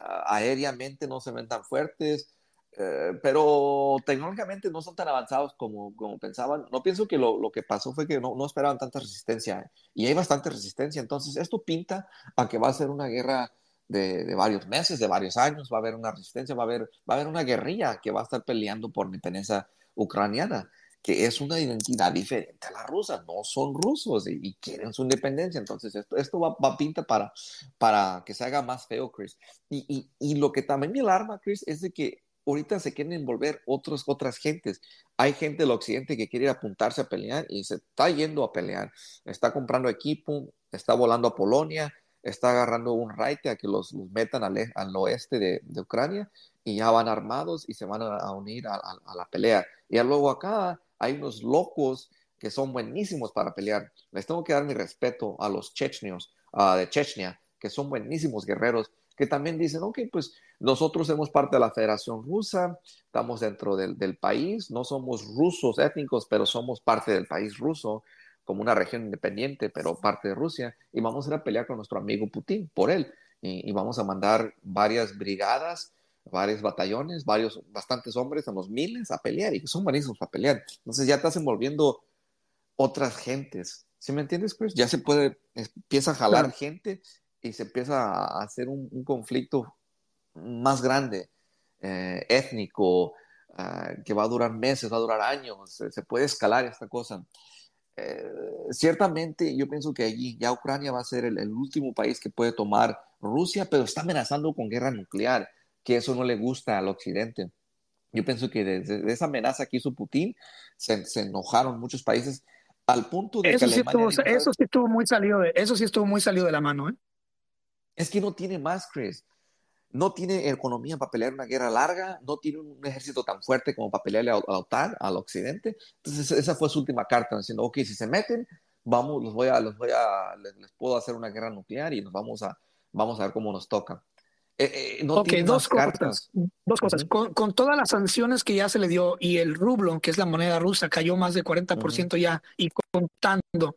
aéreamente no se ven tan fuertes, eh, pero tecnológicamente no son tan avanzados como, como pensaban. No pienso que lo, lo que pasó fue que no, no, esperaban tanta resistencia y hay bastante resistencia. Entonces, esto pinta a que va a ser una guerra de, de, varios meses, de varios años. Va a haber una resistencia, va a haber, va a haber una guerrilla que va a estar peleando por la independencia ucraniana que es una identidad diferente a la rusa, no son rusos y, quieren su independencia. Entonces, esto, esto va, va, pinta para, para que se haga más feo, Chris. Y, y, y, lo que también me alarma, Chris, es de que ahorita se quieren envolver otros, otras gentes. Hay gente del occidente que quiere apuntarse a pelear y se está yendo a pelear. Está comprando equipo, está volando a Polonia, está agarrando un raite a que los, metan al, e, oeste de, Ucrania y ya van armados y se van a, unir a, a, la pelea. Y luego acá hay unos locos que son buenísimos para pelear. Les tengo que dar mi respeto a los chechnios de Chechnya, que son buenísimos guerreros, que también dicen, ok, pues nosotros somos parte de la Federación Rusa, estamos dentro del, del país, no somos rusos étnicos, pero somos parte del país ruso, como una región independiente, pero parte de Rusia, y vamos a ir a pelear con nuestro amigo Putin por él. Y, y, vamos a mandar varias brigadas varios batallones, varios, bastantes hombres, unos miles a pelear y son buenísimos para pelear. Entonces ya estás envolviendo otras gentes. ¿Sí me entiendes, Chris? Ya se puede, empieza a jalar gente y se empieza a hacer un, conflicto más grande, eh, étnico, ah, que va a durar meses, va a durar años, se, puede escalar esta cosa. Eh, ciertamente yo pienso que allí ya Ucrania va a ser el, el, último país que puede tomar Rusia, pero está amenazando con guerra nuclear que eso no le gusta al occidente. Yo pienso que desde esa amenaza que hizo Putin, se, enojaron muchos países al punto de eso que sí estuvo, eso sí estuvo muy salido de, eso sí estuvo muy salido de la mano, ¿eh? Es que no tiene más, Chris. No tiene economía para pelear una guerra larga, no tiene un ejército tan fuerte como para pelearle a, la OTAN, al occidente. Entonces esa fue su última carta, diciendo, ok, si se meten, vamos, los voy a, los voy a, les, les puedo hacer una guerra nuclear y nos vamos a, vamos a ver cómo nos toca. Eh, eh, ok, dos cosas. Dos cosas. con, todas las sanciones que ya se le dio y el rublo, que es la moneda rusa, cayó más de 40% ya y contando.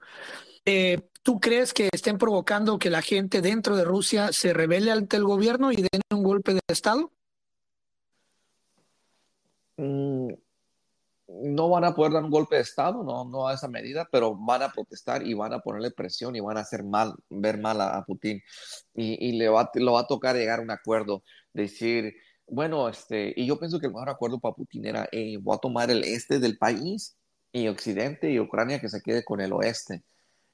Eh, ¿Tú crees que estén provocando que la gente dentro de Rusia se rebele ante el gobierno y den un golpe de Estado? Mm, no van a poder dar un golpe de Estado, no, no a esa medida, pero van a protestar y van a ponerle presión y van a hacer mal, ver mal a, Putin. Y, le va, lo va a tocar llegar a un acuerdo, decir, bueno, este, y yo pienso que el mejor acuerdo para Putin era, voy a tomar el este del país y Occidente y Ucrania que se quede con el oeste.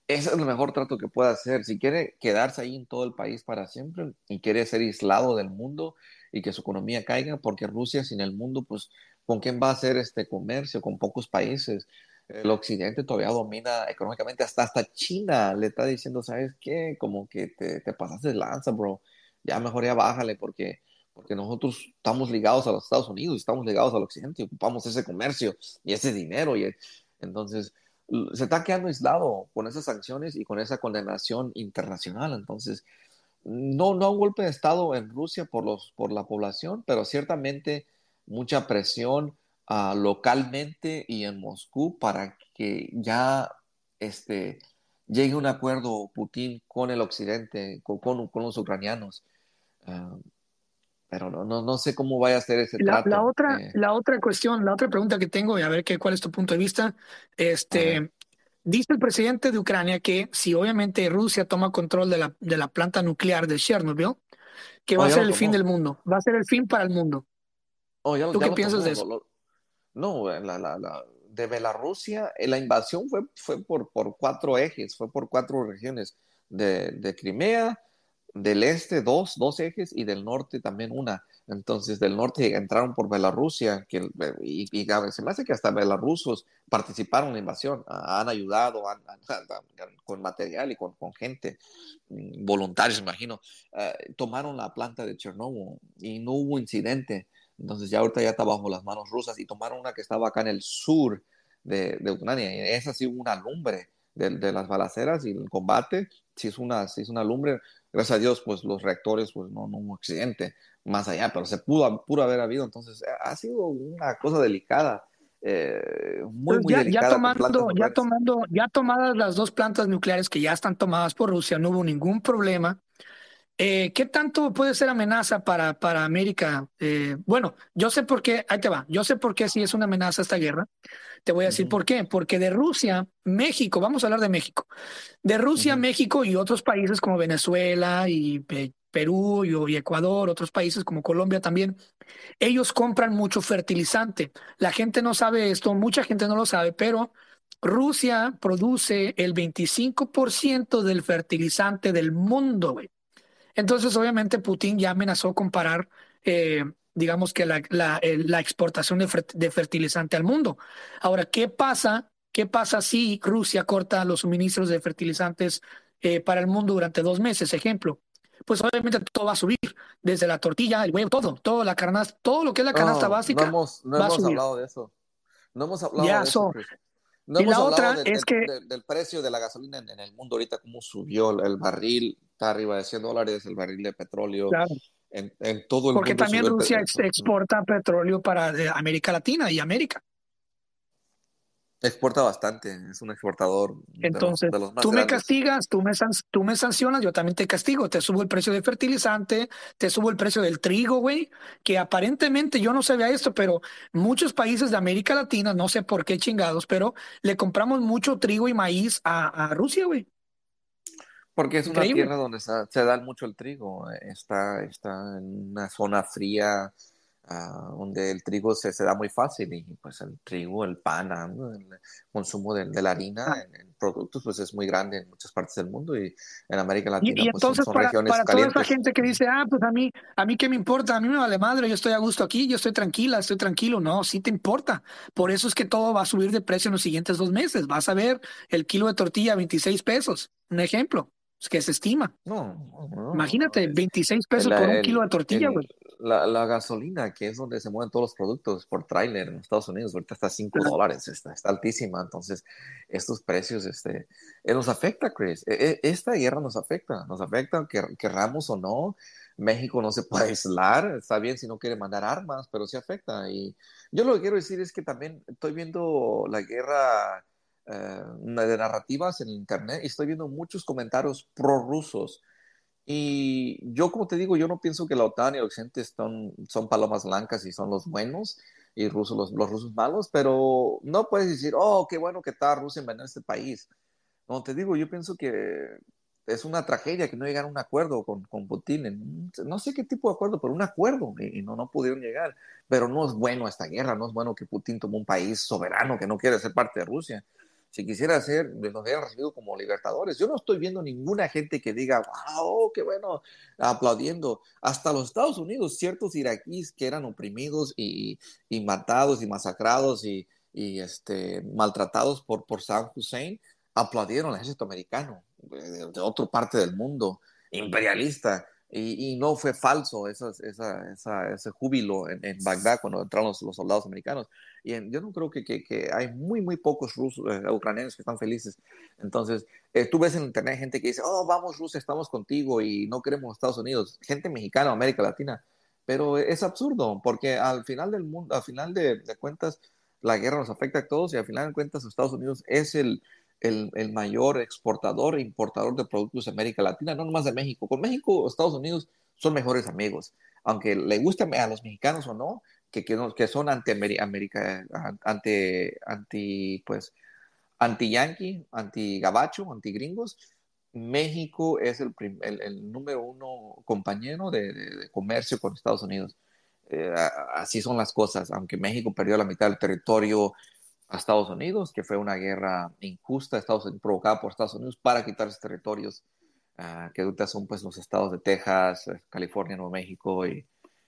Ese es el mejor trato que puede hacer. Si quiere quedarse ahí en todo el país para siempre y quiere ser aislado del mundo y que su economía caiga, porque Rusia sin el mundo, pues ¿con quién va a hacer este comercio? Con pocos países. El occidente todavía domina económicamente, hasta, hasta China le está diciendo, ¿sabes qué? Como que te, te pasaste lanza, bro. Ya mejor ya bájale porque, porque nosotros estamos ligados a los Estados Unidos, estamos ligados al occidente, ocupamos ese comercio y ese dinero. Y entonces se está quedando aislado con esas sanciones y con esa condenación internacional. Entonces, no, no un golpe de Estado en Rusia por, los, por la población, pero ciertamente mucha presión uh, localmente y en Moscú para que ya este, llegue un acuerdo Putin con el occidente, con, con, con los ucranianos. Uh, pero no, no, no, sé cómo vaya a ser ese la, trato. La otra, eh, la otra cuestión, la otra pregunta que tengo, y a ver qué, cuál es tu punto de vista. Este, dice el presidente de Ucrania que si obviamente Rusia toma control de la, de la planta nuclear de Chernobyl, que va Oh, a ya ser el fin del mundo, va a ser el fin para el mundo. Oh, ya ¿Tú ya qué piensas de eso? lo- No, la, la, la- de Bielorrusia, eh, la invasión fue, fue por, por cuatro ejes, fue por cuatro regiones, de, de Crimea, del este dos, dos ejes y del norte también una. Entonces, del norte entraron por Bielorrusia, que, y, y se me hace que hasta bielorrusos participaron en la invasión, han ayudado con material y con, con gente, mm, voluntarios, imagino. Eh, tomaron la planta de Chernobyl y no hubo incidente. Entonces ya ahorita ya está bajo las manos rusas y tomaron una que estaba acá en el sur de, de Ucrania. Y esa sí una lumbre de, de las balaceras y el combate. Sí es una, sí es una lumbre. Gracias a Dios, pues los reactores, pues no, no hubo accidente más allá, pero se pudo, pudo haber habido. Entonces ha sido una cosa delicada. eh, muy, Entonces, muy ya, ya tomando, ya tomando, ya tomadas las dos plantas nucleares que ya están tomadas por Rusia, no hubo ningún problema. Eh, ¿qué tanto puede ser amenaza para, para América? Eh, bueno, yo sé por qué, ahí te va, yo sé por qué sí es una amenaza esta guerra. Te voy a decir por qué. Porque de Rusia, México, vamos a hablar de México, de Rusia. México y otros países como Venezuela y eh, Perú y, y Ecuador, otros países como Colombia también, ellos compran mucho fertilizante. La gente no sabe esto, mucha gente no lo sabe, pero Rusia produce el 25% del fertilizante del mundo, güey. Entonces, obviamente, Putin ya amenazó con parar, eh, digamos que la, la, el- la exportación de, fer- de fertilizante al mundo. Ahora, ¿qué pasa? ¿Qué pasa si Rusia corta los suministros de fertilizantes eh, para el mundo durante dos meses? Ejemplo. Pues obviamente todo va a subir, desde la tortilla, el huevo, todo, todo la canasta, todo lo que es la canasta básica no hemos, no va a hemos subir. hablado de eso. No hemos hablado Ya, de eso, so. No y hemos la hablado otra es que del- del precio de la gasolina en, en el mundo ahorita, cómo subió el, el barril, está arriba de 100 dólares el barril de petróleo. Claro. En, en todo el Porque mundo también el Rusia exporta petróleo para América Latina y América. Exporta bastante, es un exportador de los, Entonces, de los más tú me castigas, tú me, tú me sancionas, yo también te castigo. Te subo el precio del fertilizante, te subo el precio del trigo, güey, que aparentemente yo no sabía esto, pero muchos países de América Latina, no sé por qué chingados, pero le compramos mucho trigo y maíz a, a Rusia, güey. Porque es una Increíble. tierra donde se, se da mucho el trigo, eh, está, está en una zona fría ah, donde el trigo se, se da muy fácil y pues el trigo, el pan, ah, ¿no? el consumo de, de la harina Ah. en, en productos pues es muy grande en muchas partes del mundo y en América Latina y pues entonces son para, regiones para toda esa gente que dice, ah, pues a mí, a mí qué me importa, a mí me vale madre, yo estoy a gusto aquí, yo estoy tranquila, estoy tranquilo. No, sí te importa. Por eso es que todo va a subir de precio en los siguientes dos meses. Vas a ver el kilo de tortilla a 26 pesos, un ejemplo, es que se estima. No, no, no, Imagínate, es- 26 pesos por un el- kilo de tortilla, güey. La, la gasolina, que es donde se mueven todos los productos por tráiler en Estados Unidos, ahorita está a 5 Claro. dólares, está, está altísima. Entonces, estos precios este, eh, nos afecta, Chris. E- e- Esta guerra nos afecta, nos afecta, que querramos o no. México no se puede aislar, está bien si no quiere mandar armas, pero sí afecta. Y yo lo que quiero decir es que también estoy viendo la guerra eh, de narrativas en internet y estoy viendo muchos comentarios prorrusos. Y yo, como te digo, yo no pienso que la OTAN y el Occidente son, son palomas blancas y son los buenos y rusos, los, los rusos malos, pero no puedes decir, oh, qué bueno que está Rusia envenenando este país. No, te digo, yo pienso que es una tragedia que no llegaron a un acuerdo con, con Putin. en- no sé qué tipo de acuerdo, pero un acuerdo y, y no, no pudieron llegar. Pero no es bueno esta guerra, no es bueno que Putin tomó un país soberano que no quiere ser parte de Rusia. Si quisiera ser, nos hubieran recibido como libertadores. Yo no estoy viendo ninguna gente que diga, wow, qué bueno, aplaudiendo. Hasta los Estados Unidos, ciertos iraquíes que eran oprimidos y, y matados y masacrados y, y este, maltratados por, por Saddam Hussein, aplaudieron al ejército americano de, de otra parte del mundo, imperialista. Y, y, no fue falso esa, esa, esa, ese júbilo en, en, Bagdad cuando entraron los, los soldados americanos. Y en, yo no creo que, que, que, hay muy, muy pocos rusos, eh, ucranianos que están felices. Entonces, eh, tú ves en internet gente que dice, oh, vamos Rusia, estamos contigo y no queremos Estados Unidos. Gente mexicana, América Latina. Pero es absurdo, porque al final del mundo, al final de, de cuentas, la guerra nos afecta a todos y al final de cuentas Estados Unidos es el, el, mayor exportador e importador de productos de América Latina, no nomás de México. Con México, Estados Unidos son mejores amigos, aunque le guste a los mexicanos o no, que, que, que son anti América, anti, anti, pues, anti yankee, anti gabacho, anti gringos. México es el, el, número uno compañero de, comercio con Estados Unidos. Eh, así son las cosas, aunque México perdió la mitad del territorio, a Estados Unidos, que fue una guerra injusta Estados Unidos, provocada por Estados Unidos para quitar esos territorios uh, que ahorita son pues los estados de Texas, eh, California, Nuevo México y,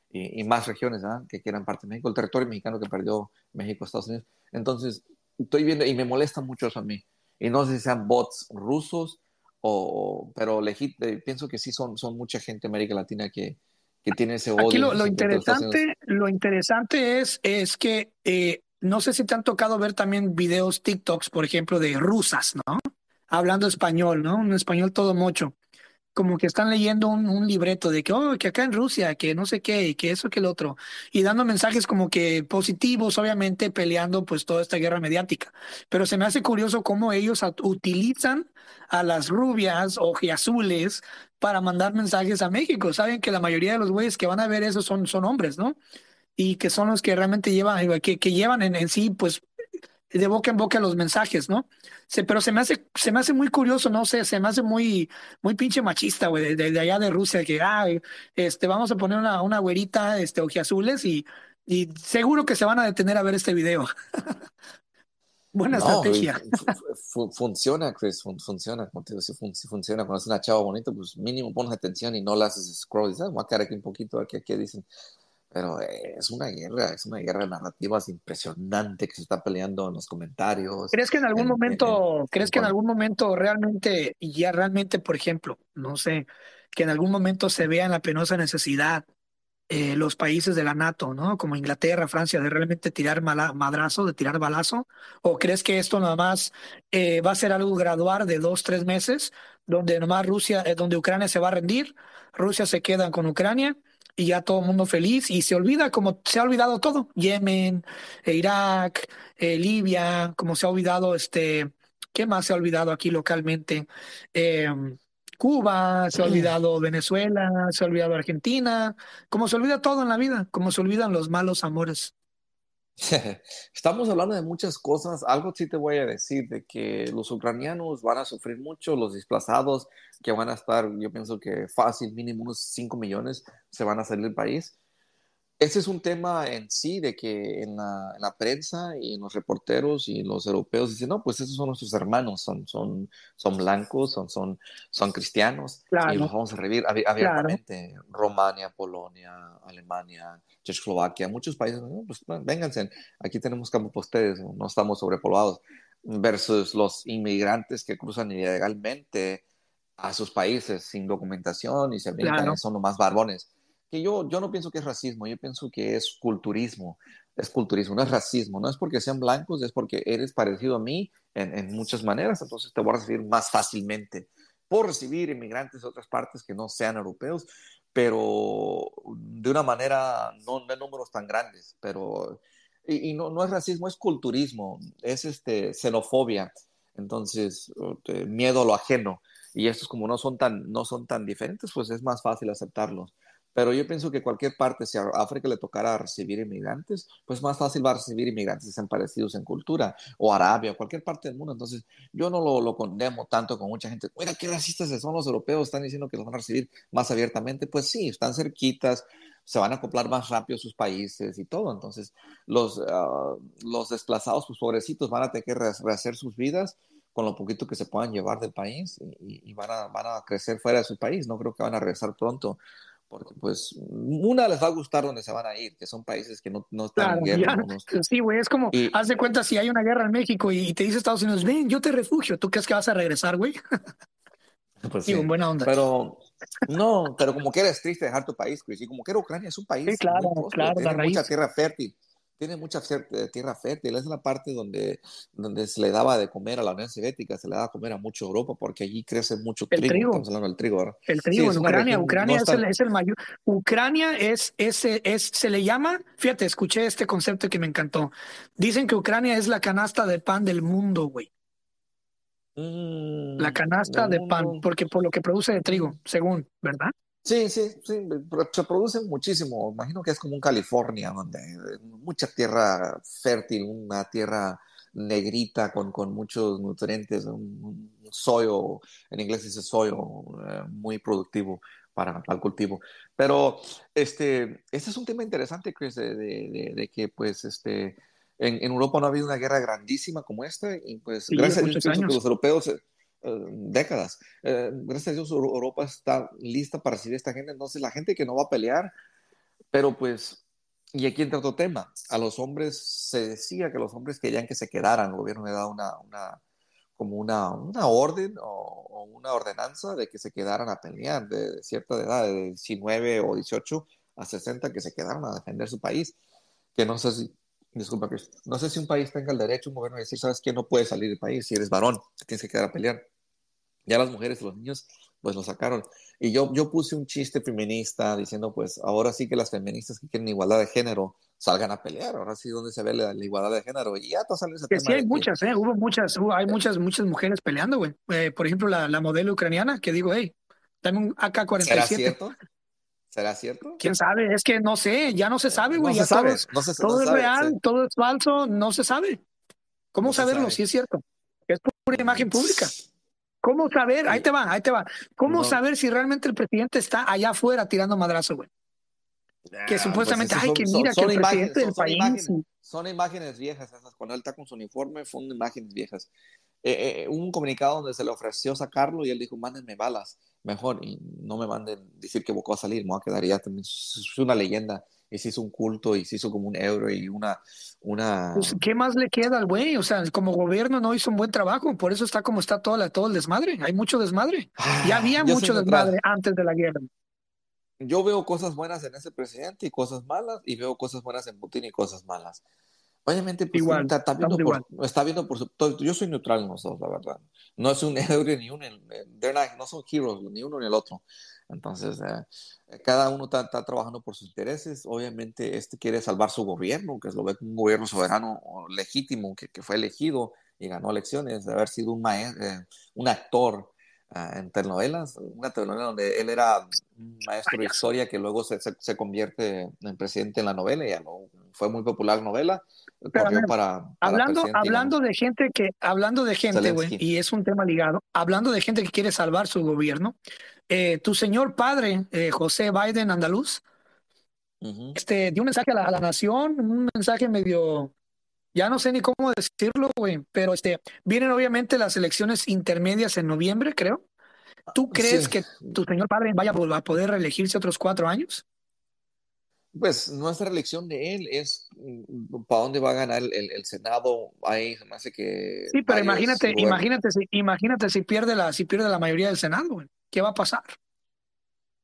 y, y más regiones ¿eh? que quieran parte de México, el territorio mexicano que perdió México, Estados Unidos. Entonces, estoy viendo y me molesta mucho eso a mí. Y no sé si sean bots rusos, o, pero legit, eh, pienso que sí son, son mucha gente en América Latina que, que tiene ese odio. Aquí lo, lo interesante, lo interesante es, es que eh, no sé si te han tocado ver también videos TikToks, por ejemplo, de rusas, ¿no? Hablando español, ¿no? Un español todo mocho. Como que están leyendo un, un, libreto de que, oh, que acá en Rusia, que no sé qué, y que eso, que el otro. Y dando mensajes como que positivos, obviamente, peleando pues toda esta guerra mediática. Pero se me hace curioso cómo ellos utilizan a las rubias o azules para mandar mensajes a México. Saben que la mayoría de los güeyes que van a ver eso son, son hombres, ¿no? Y que son los que realmente llevan, que, que llevan en, en, sí, pues, de boca en boca los mensajes, ¿no? Se, pero se me hace, se me hace muy curioso, no sé, se me hace muy, muy pinche machista, güey, de, de, allá de Rusia, que, ah, este, vamos a poner una, una güerita, este, ojiazules y, y seguro que se van a detener a ver este video. Buena no, estrategia. funciona, Chris, funciona. Como te digo, si funciona. Cuando es una chava bonita, pues mínimo pones atención y no la haces scroll. Dices, ah, voy a quedar aquí un poquito, aquí, aquí dicen. Pero es una guerra, es una guerra de narrativas impresionante que se está peleando en los comentarios. ¿Crees que en algún en, momento, en, en, crees que en algún momento realmente, y ya realmente, por ejemplo, no sé, que en algún momento se vea la penosa necesidad eh, los países de la NATO, ¿no? Como Inglaterra, Francia, de realmente tirar mala, madrazo, de tirar balazo? ¿O crees que esto nada más eh, va a ser algo gradual de dos, tres meses, donde nomás Rusia, eh, donde Ucrania se va a rendir, Rusia se queda con Ucrania? Y ya todo el mundo feliz y se olvida como se ha olvidado todo, Yemen, eh, Irak, eh, Libia, como se ha olvidado este, ¿qué más se ha olvidado aquí localmente? Eh, Cuba, se ha olvidado Venezuela, se ha olvidado Argentina, como se olvida todo en la vida, como se olvidan los malos amores. Estamos hablando de muchas cosas. Algo sí te voy a decir, de que los ucranianos van a sufrir mucho, los desplazados que van a estar, yo pienso que fácil, mínimo unos 5 millones se van a salir del país. Ese es un tema en sí de que en la, en la, prensa y en los reporteros y los europeos dicen, no, pues esos son nuestros hermanos, son, son, son blancos, son, son, son cristianos claro. y los vamos a revivir abiertamente. Claro. Romania, Polonia, Alemania, Checoslovaquia, muchos países, no, pues vénganse, aquí tenemos campo para ustedes, no estamos sobrepoblados, versus los inmigrantes que cruzan ilegalmente a sus países sin documentación y se claro. son los más barbones que yo, yo no pienso que es racismo, yo pienso que es culturismo, es culturismo, no es racismo, no es porque sean blancos, es porque eres parecido a mí en, en muchas maneras, entonces te voy a recibir más fácilmente. Por recibir inmigrantes de otras partes que no sean europeos, pero de una manera, no de números tan grandes, pero, y, y no, no, es racismo, es culturismo, es este, xenofobia, entonces, miedo a lo ajeno, y estos como no son tan, no son tan diferentes, pues es más fácil aceptarlos. Pero yo pienso que cualquier parte, si a África le tocara recibir inmigrantes, pues más fácil va a recibir inmigrantes que sean parecidos en cultura, o Arabia, o cualquier parte del mundo. Entonces, yo no lo, lo tanto con mucha gente. Mira, qué racistas son los europeos, están diciendo que los van a recibir más abiertamente. Pues sí, están cerquitas, se van a acoplar más rápido sus países y todo. Entonces, los, ah, los desplazados, pues pobrecitos, van a tener que rehacer sus vidas con lo poquito que se puedan llevar del país y, van, a, van a crecer fuera de su país. No creo que van a regresar pronto porque pues una les va a gustar donde se van a ir, que son países que no, no están en guerra. Sí, güey, es como, haz de cuenta si hay una guerra en México y, te dice Estados Unidos, ven, yo te refugio, ¿tú crees que vas a regresar, güey? Pues sí, buena onda. Pero, no, pero como que eres triste dejar tu país, güey, y como que era Ucrania es un país claro, claro, tiene mucha tierra fértil tiene mucha eh, tierra fértil, es la parte donde, donde se le daba de comer a la Unión Soviética, se le daba de comer a mucho Europa, porque allí crece mucho el trigo. Estamos hablando del trigo El trigo en Ucrania, Ucrania es, el, es, el, mayor. Ucrania es, ese es, se le llama, fíjate, escuché este concepto que me encantó. Dicen que Ucrania es la canasta de pan del mundo, güey. la mm, canasta de pan, porque por lo que produce de trigo, según, ¿verdad? Sí, sí, sí, se produce muchísimo. Imagino que es como un California, donde mucha tierra fértil, una tierra negrita con, con muchos nutrientes, un, un en inglés dice soyo, eh, muy productivo para, el cultivo. Pero este, este es un tema interesante, Chris, de, de, que pues este, en, en, Europa no ha habido una guerra grandísima como esta y pues gracias a Dios que los europeos eh, eh, décadas. Eh, gracias a Dios Europa está lista para recibir a esta gente, entonces la gente que no va a pelear, pero pues, y aquí entra otro tema, a los hombres se decía que los hombres querían que se quedaran, el gobierno le da una, una como una, una orden o, una ordenanza de que se quedaran a pelear de, cierta edad, de 19 o 18 a 60, que se quedaran a defender su país, que no sé si, disculpa, no sé si un país tenga el derecho, un gobierno, de decir, sabes que no puedes salir del país, si eres varón, te tienes que quedar a pelear. Ya las mujeres y los niños, pues lo sacaron. Y yo, yo puse un chiste feminista diciendo, pues ahora sí que las feministas que quieren igualdad de género salgan a pelear. Ahora sí, donde se ve la, igualdad de género. Y ya todo sale ese que Sí, hay muchas, ¿eh? Hubo muchas, hay muchas, muchas mujeres peleando, güey. Eh, por ejemplo, la, la modelo ucraniana que digo, hey, dame un AK-47. ¿Será cierto? ¿Será cierto? ¿Quién sabe? Es que no sé, ya no se sabe, güey. No, se sabe, todo, es real, todo es falso, no se sabe. ¿Cómo saberlo si es cierto? Es pura imagen pública. ¿Cómo saber? Ahí te va, ahí te va. ¿Cómo saber si realmente el presidente está allá afuera tirando madrazo, güey? que pues supuestamente, ay, que mira, que el presidente del país. Imágenes, son imágenes viejas esas. Cuando él está con su uniforme, son imágenes viejas. Eh, eh, un comunicado donde se le ofreció sacarlo y él dijo, mándenme balas mejor y no me manden decir que Bocó a salir, me voy a quedar ya también. Es una leyenda y se hizo un culto y se hizo como un euro y una... una... Pues, ¿Qué más le queda al güey? O sea, como gobierno no hizo un buen trabajo, por eso está como está todo, la, todo el desmadre. Hay mucho desmadre. ya ah, había mucho desmadre antes de la guerra. Yo veo cosas buenas en ese presidente y cosas malas, y veo cosas buenas en Putin y cosas malas. Obviamente, pues, igual, está, viendo por, está, viendo por, su, yo soy neutral en los dos, la verdad. No es un héroe ni un, no son heroes, ni uno ni el otro. Entonces, eh, cada uno está, está, trabajando por sus intereses. Obviamente, este quiere salvar su gobierno, que es lo ve como un gobierno soberano legítimo, que, que, fue elegido y ganó elecciones, de haber sido un, maestro, eh, un actor uh, en telenovelas, una telenovela donde él era un maestro de historia que luego se, se, se, convierte en presidente en la novela, y no, fue muy popular la novela para, hablando, hablando de gente que, hablando de gente, güey, y es un tema ligado, hablando de gente que quiere salvar su gobierno, eh, tu señor padre, eh, José Biden Andaluz, este, dio un mensaje a la, a la, nación, un mensaje medio, ya no sé ni cómo decirlo, güey, pero este, vienen obviamente las elecciones intermedias en noviembre, creo. ¿Tú crees que tu señor padre vaya a poder reelegirse otros cuatro años? Pues nuestra elección de él es mm, para dónde va a ganar el, el, Senado. Ahí se me hace que. Sí, pero imagínate, imagínate si, imagínate si pierde la, si pierde la mayoría del Senado, ¿qué va a pasar?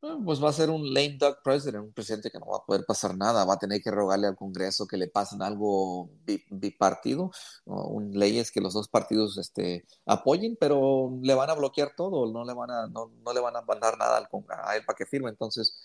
Ah, pues va a ser un lame duck president, un presidente que no va a poder pasar nada, va a tener que rogarle al Congreso que le pasen algo bipartido, un, leyes que los dos partidos este, apoyen, pero le van a bloquear todo, no le van a, no, no le van a mandar nada al, a él para que firme. Entonces,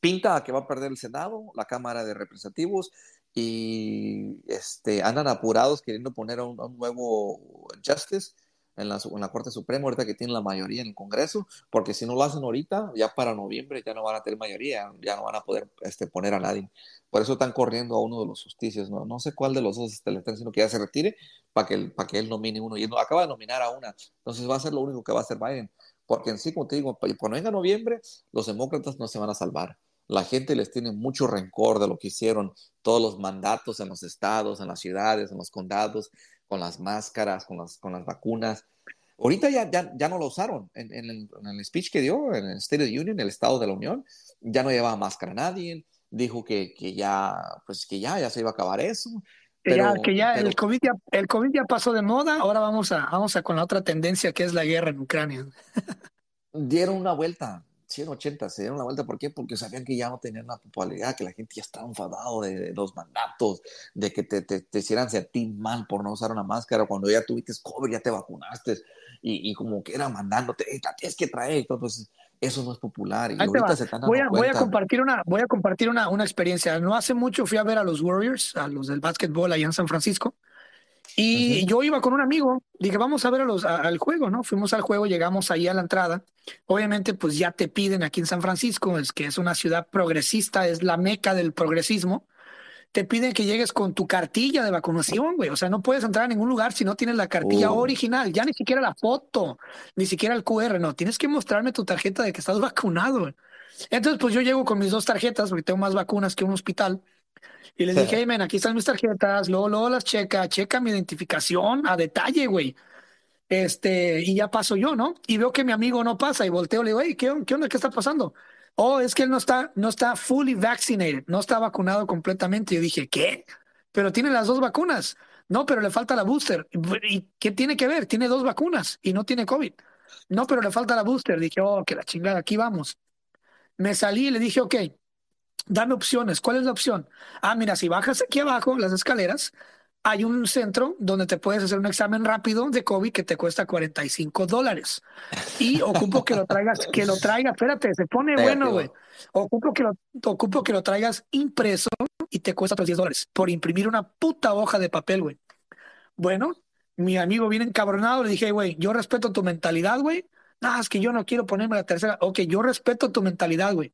pinta a que va a perder el Senado, la Cámara de Representativos, y este, andan apurados queriendo poner a un, nuevo justice en la, en la, Corte Suprema, ahorita que tiene la mayoría en el Congreso, porque si no lo hacen ahorita, ya para noviembre ya no van a tener mayoría, ya no van a poder este, poner a nadie. Por eso están corriendo a uno de los justicios, no, no sé cuál de los dos este, le están diciendo que ya se retire para que, para que él nomine uno, y no, acaba de nominar a una, entonces va a ser lo único que va a hacer Biden porque en sí, como te digo, cuando venga noviembre, los demócratas no se van a salvar. La gente les tiene mucho rencor de lo que hicieron, todos los mandatos en los estados, en las ciudades, en los condados, con las máscaras, con las, con las vacunas. Ahorita ya, ya, no lo usaron. En, el, speech que dio, en el State of the Union, el Estado de la Unión, ya no llevaba máscara nadie. Dijo que, que ya, pues que ya, ya se iba a acabar eso. Pero, que ya, el, COVID ya el COVID ya pasó de moda, ahora vamos a, vamos a con la otra tendencia que es la guerra en Ucrania. dieron una vuelta, 180, se dieron una vuelta. ¿Por qué? Porque sabían que ya no tenían la popularidad, que la gente ya estaba enfadado de, los mandatos, de que te, te, te, hicieran sentir mal por no usar una máscara. Cuando ya tuviste COVID, ya te vacunaste y, como que era mandándote, la tienes que traer. Entonces, eso no es popular. Y ahorita se están voy, a, voy a compartir, una, voy a compartir una, una experiencia. No hace mucho fui a ver a los Warriors, a los del básquetbol allá en San Francisco. Y yo iba con un amigo, dije, vamos a ver a los, al juego, ¿no? Fuimos al juego, llegamos ahí a la entrada. Obviamente, pues ya te piden aquí en San Francisco, es que es una ciudad progresista, es la meca del progresismo te piden que llegues con tu cartilla de vacunación, güey. O sea, no puedes entrar a ningún lugar si no tienes la cartilla oh. original, ya ni siquiera la foto, ni siquiera el QR, no. Tienes que mostrarme tu tarjeta de que estás vacunado. Entonces, pues yo llego con mis dos tarjetas, porque tengo más vacunas que un hospital. Y les dije, hey, men, aquí están mis tarjetas, luego, luego las checa, checa mi identificación a detalle, güey. Este, y ya paso yo, ¿no? Y veo que mi amigo no pasa y volteo, le digo, hey, ¿qué, qué onda? ¿Qué está pasando? oh, es que él no está, no está fully vaccinated, no está vacunado completamente. Yo dije, ¿qué? Pero tiene las dos vacunas. No, pero le falta la booster. ¿Y qué tiene que ver? Tiene dos vacunas y no tiene COVID. No, pero le falta la booster. Dije, oh, que la chingada, aquí vamos. Me salí y le dije, ok, dame opciones. ¿Cuál es la opción? Ah, mira, si bajas aquí abajo las escaleras, hay un centro donde te puedes hacer un examen rápido de COVID que te cuesta 45 dólares. Y ocupo que lo traigas, que lo traigas, espérate, se pone bueno, güey. Ocupo que, lo, ocupo que lo traigas impreso y te cuesta otros 10 dólares por imprimir una puta hoja de papel, güey. Bueno, mi amigo viene encabronado, le dije, güey, yo respeto tu mentalidad, güey. No, es que yo no quiero ponerme la tercera. Ok, yo respeto tu mentalidad, güey.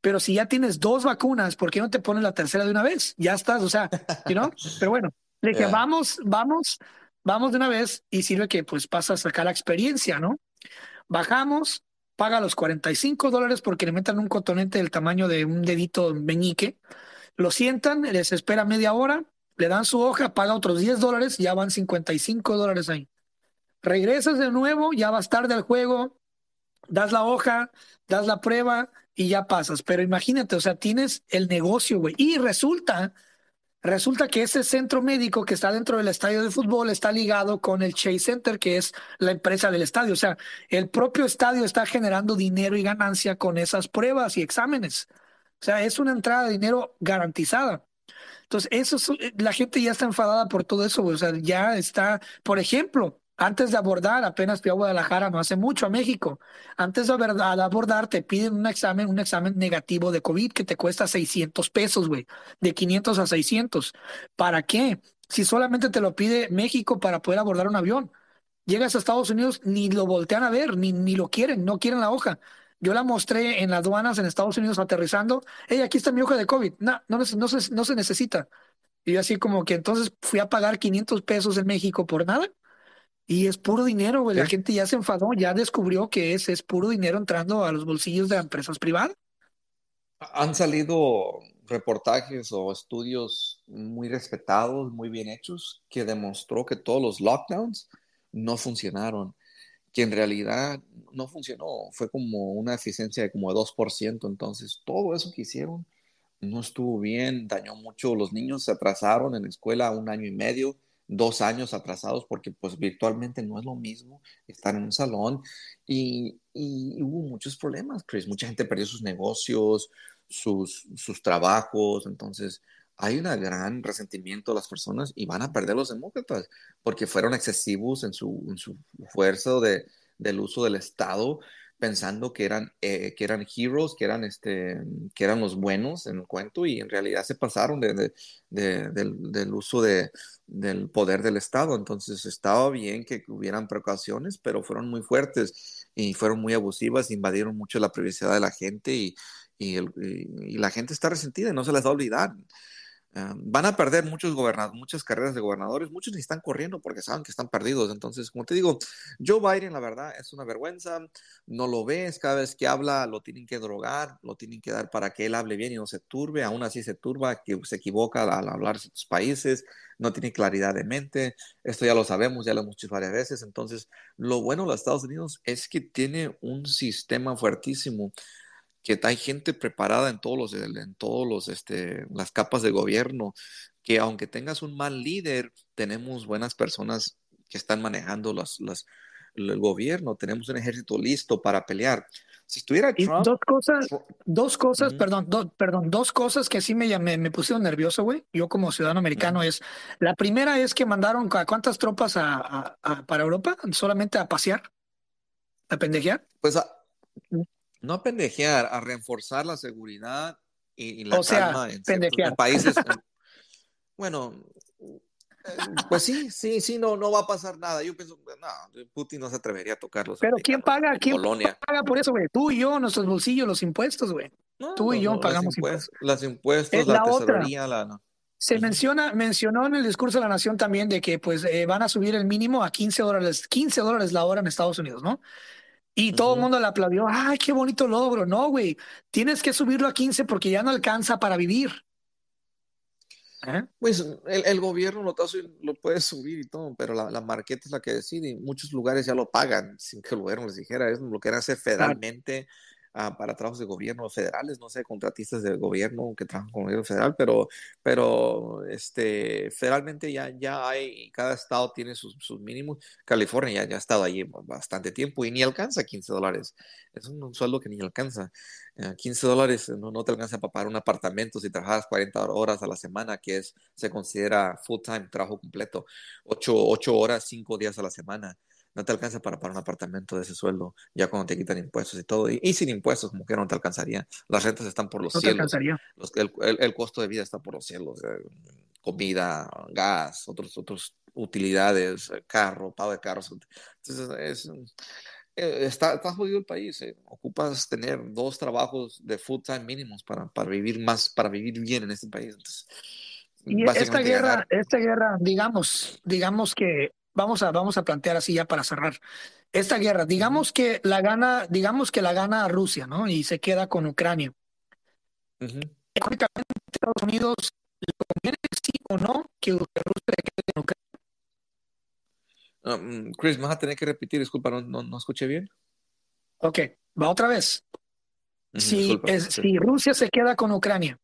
Pero si ya tienes dos vacunas, ¿por qué no te pones la tercera de una vez? Ya estás, o sea, ¿no? Pero bueno, le dije, vamos, vamos, vamos de una vez y sirve que pues pasa a sacar la experiencia, ¿no? Bajamos, paga los 45 dólares porque le metan un cotonete del tamaño de un dedito meñique, lo sientan, les espera media hora, le dan su hoja, paga otros 10 dólares, ya van 55 dólares ahí. Regresas de nuevo, ya vas tarde al juego, das la hoja, das la prueba, y ya pasas. Pero imagínate, o sea, tienes el negocio, güey. Y resulta, resulta que ese centro médico que está dentro del estadio de fútbol está ligado con el Chase Center, que es la empresa del estadio. O sea, el propio estadio está generando dinero y ganancia con esas pruebas y exámenes. O sea, es una entrada de dinero garantizada. Entonces, eso la gente ya está enfadada por todo eso, güey. O sea, ya está, por ejemplo, antes de abordar, apenas fui a Guadalajara no hace mucho, a México. Antes de abordar, te piden un examen, un examen negativo de COVID que te cuesta 600 pesos, güey. De 500 a 600. ¿Para qué? Si solamente te lo pide México para poder abordar un avión. Llegas a Estados Unidos, ni lo voltean a ver, ni, ni lo quieren, no quieren la hoja. Yo la mostré en las aduanas en Estados Unidos aterrizando. Hey, aquí está mi hoja de COVID. No, no, no, se, no se necesita. Y así como que entonces fui a pagar 500 pesos en México por nada. Y es puro dinero, güey. La gente ya se enfadó, ya descubrió que es, es puro dinero entrando a los bolsillos de empresas privadas. Han salido reportajes o estudios muy respetados, muy bien hechos, que demostró que todos los lockdowns no funcionaron, que en realidad no funcionó, fue como una eficiencia de como 2%, entonces todo eso que hicieron no estuvo bien, dañó mucho, los niños se atrasaron en la escuela un año y medio, dos años atrasados porque pues virtualmente no es lo mismo estar en un salón y, hubo muchos problemas, Chris. Mucha gente perdió sus negocios, sus, sus trabajos, entonces hay un gran resentimiento de las personas y van a perder los demócratas porque fueron excesivos en su, en su fuerza de, del uso del Estado pensando que eran, eh, que eran heroes, que eran, este, que eran los buenos en el cuento y en realidad se pasaron de, del, uso de, del poder del Estado. Entonces estaba bien que hubieran precauciones, pero fueron muy fuertes y fueron muy abusivas, invadieron mucho la privacidad de la gente y, y, la gente está resentida y no se les va a olvidar. Ah, van a perder muchos muchas carreras de gobernadores, muchos ni están corriendo porque saben que están perdidos. Entonces, como te digo, Joe Biden, la verdad, es una vergüenza. No lo ves, cada vez que habla lo tienen que drogar, lo tienen que dar para que él hable bien y no se turbe. Aún así se turba, que se equivoca al hablar de sus países, no tiene claridad de mente. Esto ya lo sabemos, ya lo hemos dicho varias veces. Entonces, lo bueno de los Estados Unidos es que tiene un sistema fuertísimo que hay gente preparada en todos los, en todos los, este, las capas de gobierno, que aunque tengas un mal líder, tenemos buenas personas que están manejando las, las, el gobierno, tenemos un ejército listo para pelear. Si estuviera Trump, dos cosas, dos cosas, perdón, perdón, dos cosas que sí me, me, me pusieron nervioso, güey. Yo como ciudadano americano es, la primera es que mandaron a cuántas tropas a, a, para Europa, solamente a pasear, a pendejear. Pues a, no a pendejear, a reforzar la seguridad y, la calma en, países. bueno, eh, pues sí, sí, sí, no, no va a pasar nada. Yo pienso, no, Putin no se atrevería a tocarlos. Pero ¿quién paga? ¿Quién paga por eso, güey? Tú y yo, nuestros bolsillos, los impuestos, güey. Tú y yo pagamos impuestos. Las impuestos, la, tesorería, la... Se menciona, mencionó en el discurso de la nación también de que pues eh, van a subir el mínimo a 15 dólares, 15 dólares la hora en Estados Unidos, ¿no? Y todo el mundo le aplaudió. ¡Ay, qué bonito logro! No, güey. Tienes que subirlo a 15 porque ya no alcanza para vivir. ¿Eh? Pues el, gobierno lo, lo, puede subir y todo, pero la, la, marqueta es la que decide. Muchos lugares ya lo pagan sin que el gobierno les dijera. Es lo que hacer federalmente. Ah, para trabajos de gobierno federales, no sé, contratistas del gobierno que trabajan con el gobierno federal, pero, pero este, federalmente ya, ya hay, cada estado tiene sus, sus mínimos. California ya, ya, ha estado allí bastante tiempo y ni alcanza 15 dólares. Es un, sueldo que ni alcanza. 15 eh, dólares no, no, te alcanza para pagar un apartamento si trabajas 40 horas a la semana, que es, se considera full time, trabajo completo. 8, 8 horas, 5 días a la semana no te alcanza para pagar un apartamento de ese sueldo, ya cuando te quitan impuestos y todo. Y, sin impuestos, como que no te alcanzaría. Las rentas están por los cielos. Los, el, el, costo de vida está por los cielos. Eh, comida, gas, otros, otros utilidades, eh, carro, pago de carros. Entonces, es, eh, está, está jodido el país. Ocupas tener dos trabajos de full time mínimos para, para vivir más, para vivir bien en este país. Entonces, y esta guerra, esta guerra, digamos, digamos que vamos a, vamos a plantear así ya para cerrar. Esta guerra, digamos que la gana, digamos que la gana Rusia, ¿no? Y se queda con Ucrania. Económicamente, Estados Unidos le conviene sí o no que Rusia se quede con Ucrania. Ah, mm, Chris, vas a tener que repetir, disculpa, no, no, escuché bien. Ok, va otra vez. si, si Rusia se queda con Ucrania,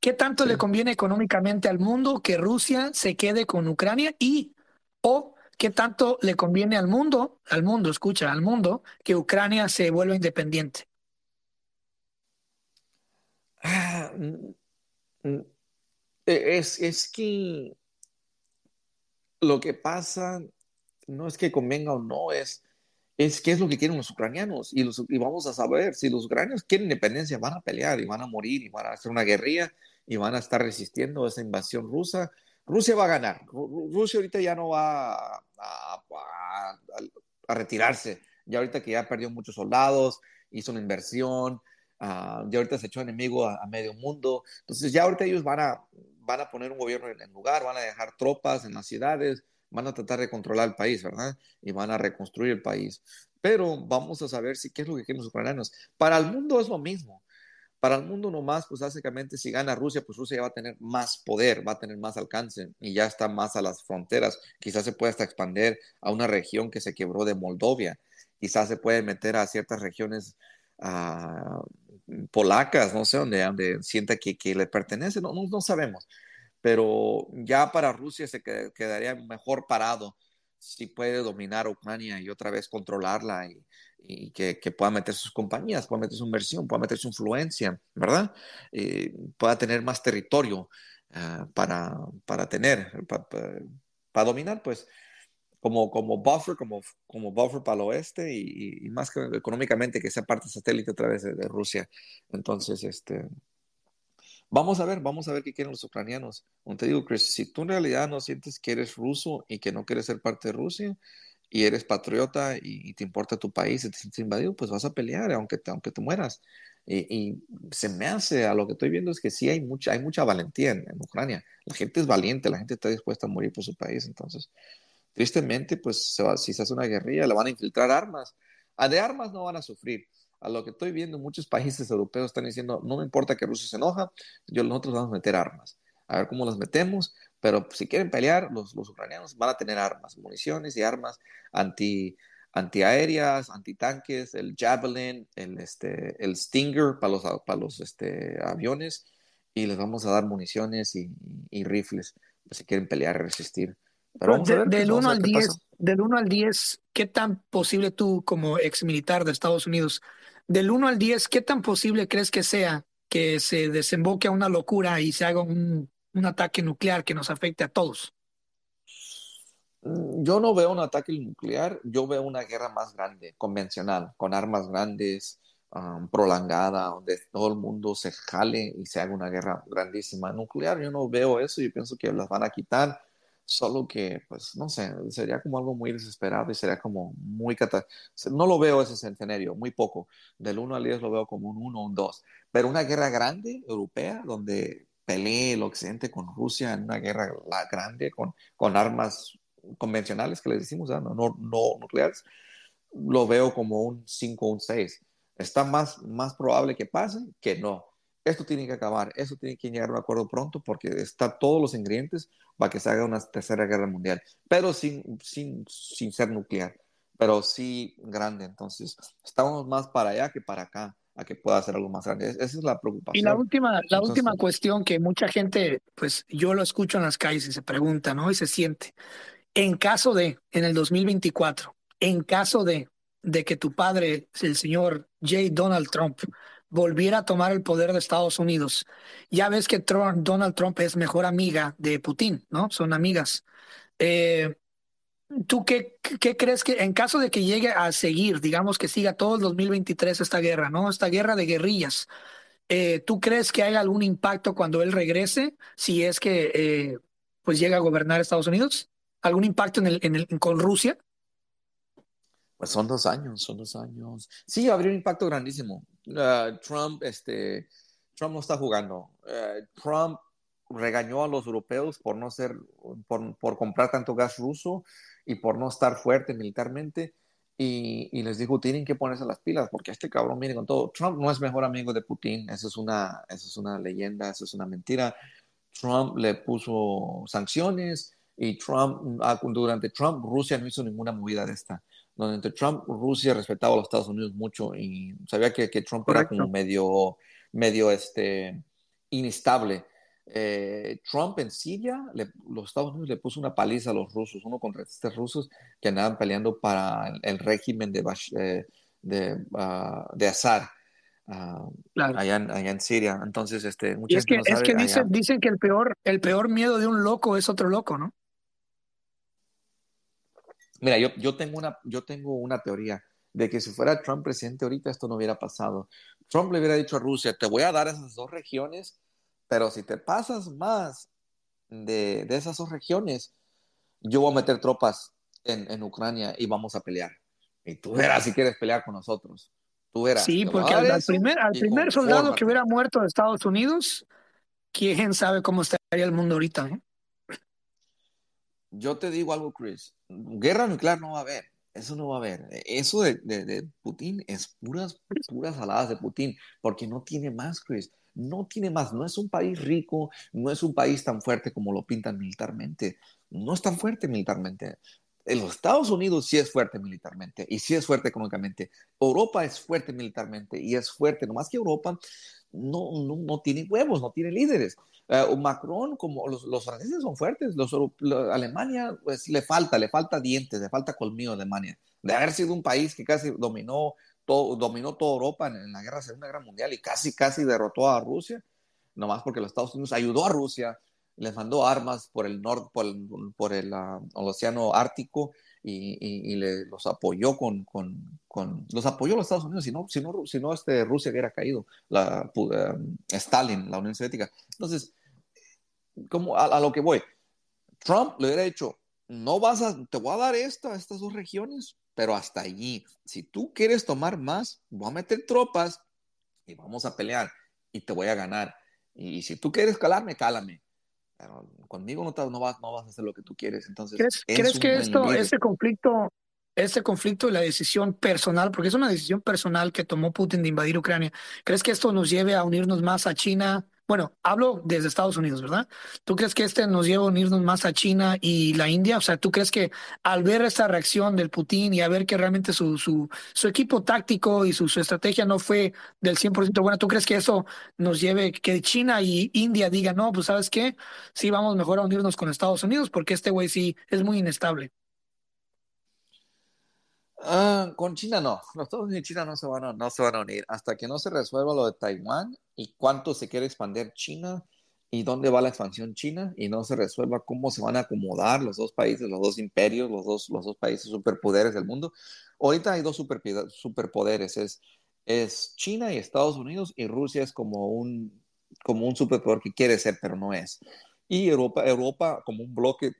¿qué tanto le conviene económicamente al mundo que Rusia se quede con Ucrania? Y o qué tanto le conviene al mundo, al mundo, escucha, al mundo, que Ucrania se vuelva independiente. Ah, mm, mm, e, es, es que lo que pasa no es que convenga o no, es, es qué es lo que quieren los ucranianos. Y, los, y vamos a saber, si los ucranianos quieren independencia, van a pelear y van a morir y van a hacer una guerrilla y van a estar resistiendo a esa invasión rusa Rusia va a ganar. Rusia ahorita ya no va a, retirarse. Ya ahorita que ya perdió muchos soldados, hizo una inversión, uh, ya ahorita se echó enemigo a, medio mundo. Entonces ya ahorita ellos van a, van a poner un gobierno en el lugar, van a dejar tropas en las ciudades, van a tratar de controlar el país, ¿verdad? Y van a reconstruir el país. Pero vamos a saber si qué es lo que quieren los ucranianos. Para el mundo es lo mismo. Para el mundo nomás, pues básicamente si gana Rusia, pues Rusia ya va a tener más poder, va a tener más alcance y ya está más a las fronteras. Quizás se pueda hasta expandir a una región que se quebró de Moldovia. Quizás se puede meter a ciertas regiones ah, polacas, no sé, donde, donde sienta que, que le pertenece, no, no, sabemos. Pero ya para Rusia se quedaría mejor parado si puede dominar Ucrania y otra vez controlarla y que, que, pueda meter sus compañías, pueda meter su inversión, pueda meter su influencia, ¿verdad? Eh, pueda tener más territorio uh, para, para, tener, para, dominar, pues, como, como buffer, como, como buffer para el oeste y, y, más que económicamente que sea parte satélite a través de, de, Rusia. Entonces, este, vamos a ver, vamos a ver qué quieren los ucranianos. Como te digo, Chris, si tú en realidad no sientes que eres ruso y que no quieres ser parte de Rusia, y eres patriota y, te importa tu país y te sientes invadido, pues vas a pelear aunque te, aunque te mueras. Y, se me hace, a lo que estoy viendo es que sí hay mucha, hay mucha valentía en, Ucrania. La gente es valiente, la gente está dispuesta a morir por su país. Entonces, tristemente, pues si se hace una guerrilla, le van a infiltrar armas. A de armas no van a sufrir. A lo que estoy viendo, muchos países europeos están diciendo, no me importa que Rusia se enoja, yo, nosotros vamos a meter armas. A ver cómo las metemos, pero si quieren pelear, los, los ucranianos van a tener armas, municiones y armas anti, antiaéreas, antitanques, el Javelin, el, este, el Stinger para los, para los este, aviones y les vamos a dar municiones y, y rifles pues, si quieren pelear y resistir. Pero del 1 al 10, del 1 al 10, ¿qué tan posible tú como ex militar de Estados Unidos, del 1 al 10, qué tan posible crees que sea que se desemboque a una locura y se haga un, un ataque nuclear que nos afecte a todos? Mm, yo no veo un ataque nuclear, yo veo una guerra más grande, convencional, con armas grandes, um, prolongada, donde todo el mundo se jale y se haga una guerra grandísima. Nuclear, yo no veo eso, yo pienso que las van a quitar, solo que, pues, no sé, sería como algo muy desesperado y sería como muy No lo veo ese escenario, muy poco. Del 1 al 10 lo veo como un 1 o un 2. Pero una guerra grande, europea, donde pelee el occidente con Rusia en una guerra grande, con, con armas convencionales que les decimos, no, no, no, nucleares, lo veo como un 5 o un 6. Está más, más probable que pase que no. Esto tiene que acabar, esto tiene que llegar a un acuerdo pronto porque está todos los ingredientes para que se haga una tercera guerra mundial, pero sin, sin, sin ser nuclear, pero sí grande. Entonces, estamos más para allá que para acá a que pueda hacer algo más grande. Esa es la preocupación. Y la última, la última cuestión que mucha gente, pues yo lo escucho en las calles y se pregunta, ¿no? Y se siente. En caso de, en el 2024, en caso de, de que tu padre, el señor J. Donald Trump, volviera a tomar el poder de Estados Unidos, ya ves que Donald Trump es mejor amiga de Putin, ¿no? Son amigas. Eh, ¿Tú qué, qué, crees que en caso de que llegue a seguir, digamos que siga todo el 2023 esta guerra, ¿no? Esta guerra de guerrillas, eh, ¿tú crees que hay algún impacto cuando él regrese, si es que eh, pues llega a gobernar Estados Unidos? algún impacto en el, en el, con Rusia? Pues son dos años, son dos años. Sí, habría un impacto grandísimo. Uh, Trump, este, Trump no está jugando. Uh, Trump regañó a los europeos por no ser, por, por, comprar tanto gas ruso y por no estar fuerte militarmente. Y, y, les dijo, tienen que ponerse las pilas porque este cabrón viene con todo. Trump no es mejor amigo de Putin, eso es una, eso es una leyenda, eso es una mentira. Trump le puso sanciones, y Trump, ah, durante Trump, Rusia no hizo ninguna movida de esta. Durante Trump, Rusia respetaba a los Estados Unidos mucho y sabía que, que Trump era como medio, medio este, inestable. Eh, Trump en Siria, los Estados Unidos le puso una paliza a los rusos, uno contra estos rusos que andaban peleando para el, régimen de, eh, de, uh, de Assad. Uh, allá, en, allá, en, Siria. Entonces, este, y es que, es que dicen, dicen, que el peor, el peor miedo de un loco es otro loco, ¿no? Mira, yo, yo, tengo una, yo tengo una teoría de que si fuera Trump presidente ahorita esto no hubiera pasado. Trump le hubiera dicho a Rusia, te voy a dar esas dos regiones, pero si te pasas más de, de esas dos regiones, yo voy a meter tropas en, en, Ucrania y vamos a pelear. Y tú verás si quieres pelear con nosotros. Tú verás. Sí, porque al, primer, al primer soldado que hubiera muerto de Estados Unidos, quién sabe cómo estaría el mundo ahorita. ¿eh? yo te digo algo, Chris, guerra nuclear no va a haber, eso no va a haber. Eso de, de, Putin es puras, puras aladas de Putin, porque no tiene más, Chris, no tiene más, no es un país rico, no es un país tan fuerte como lo pintan militarmente, no es tan fuerte militarmente. En los Estados Unidos sí es fuerte militarmente y sí es fuerte económicamente. Europa es fuerte militarmente y es fuerte, no más que Europa no, no, no tiene huevos, no tiene líderes. Uh, Macron, como los, los, franceses son fuertes, los, Alemania pues le falta, le falta dientes, le falta colmillo a Alemania. De haber sido un país que casi dominó todo, dominó toda Europa en, la guerra, Segunda Guerra Mundial y casi, casi derrotó a Rusia, nomás porque los Estados Unidos ayudó a Rusia, les mandó armas por el norte, por el, por el, uh, océano Ártico y, y, le, los apoyó con, con, con, los apoyó los Estados Unidos, si no, si no, si no este, Rusia hubiera caído, la, um, Stalin, la Unión Soviética. Entonces, como a, lo que voy, Trump le hubiera dicho, no vas a, te voy a dar esta, estas dos regiones, pero hasta allí. Si tú quieres tomar más, voy a meter tropas y vamos a pelear y te voy a ganar. Y, si tú quieres calarme, cálame. Pero conmigo no, no, vas, no vas a hacer lo que tú quieres. Entonces, ¿crees, ¿crees que esto, este conflicto este conflicto y la decisión personal, porque es una decisión personal que tomó Putin de invadir Ucrania, ¿crees que esto nos lleve a unirnos más a China? Bueno, hablo desde Estados Unidos, ¿verdad? ¿Tú crees que este nos lleva a unirnos más a China y la India? O sea, ¿tú crees que al ver esta reacción del Putin y a ver que realmente su, su, su equipo táctico y su, estrategia no fue del 100% buena, ¿tú crees que eso nos lleve, que China y India digan, no, pues sabes qué, sí, vamos mejor a unirnos con Estados Unidos porque este güey sí es muy inestable? Ah, con China no, los Estados Unidos y China no se, van a, no se van a unir hasta que no se resuelva lo de Taiwán y cuánto se quiere expandir China y dónde va la expansión China y no se resuelva cómo se van a acomodar los dos países, los dos imperios, los dos, los dos países superpoderes del mundo. Ahorita hay dos superpoderes, es, es China y Estados Unidos y Rusia es como un, como un superpoder que quiere ser, pero no es. Y Europa, Europa como un bloque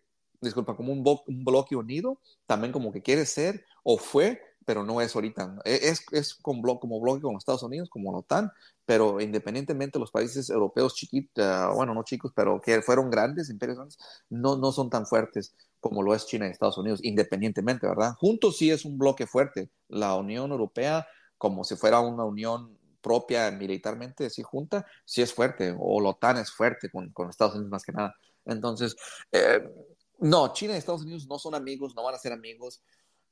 disculpa, como un, un, bloque unido, también como que quiere ser o fue, pero no es ahorita. E, es, es con blo como bloque con los Estados Unidos, como la OTAN, pero independientemente los países europeos chiquitos, uh, bueno, no chicos, pero que fueron grandes, imperios grandes, no, no son tan fuertes como lo es China y Estados Unidos, independientemente, ¿verdad? Juntos sí es un bloque fuerte. La Unión Europea, como si fuera una unión propia militarmente, sí junta, sí es fuerte, o la OTAN es fuerte con, con Estados Unidos más que nada. Entonces, eh, no, China y Estados Unidos no son amigos, no van a ser amigos.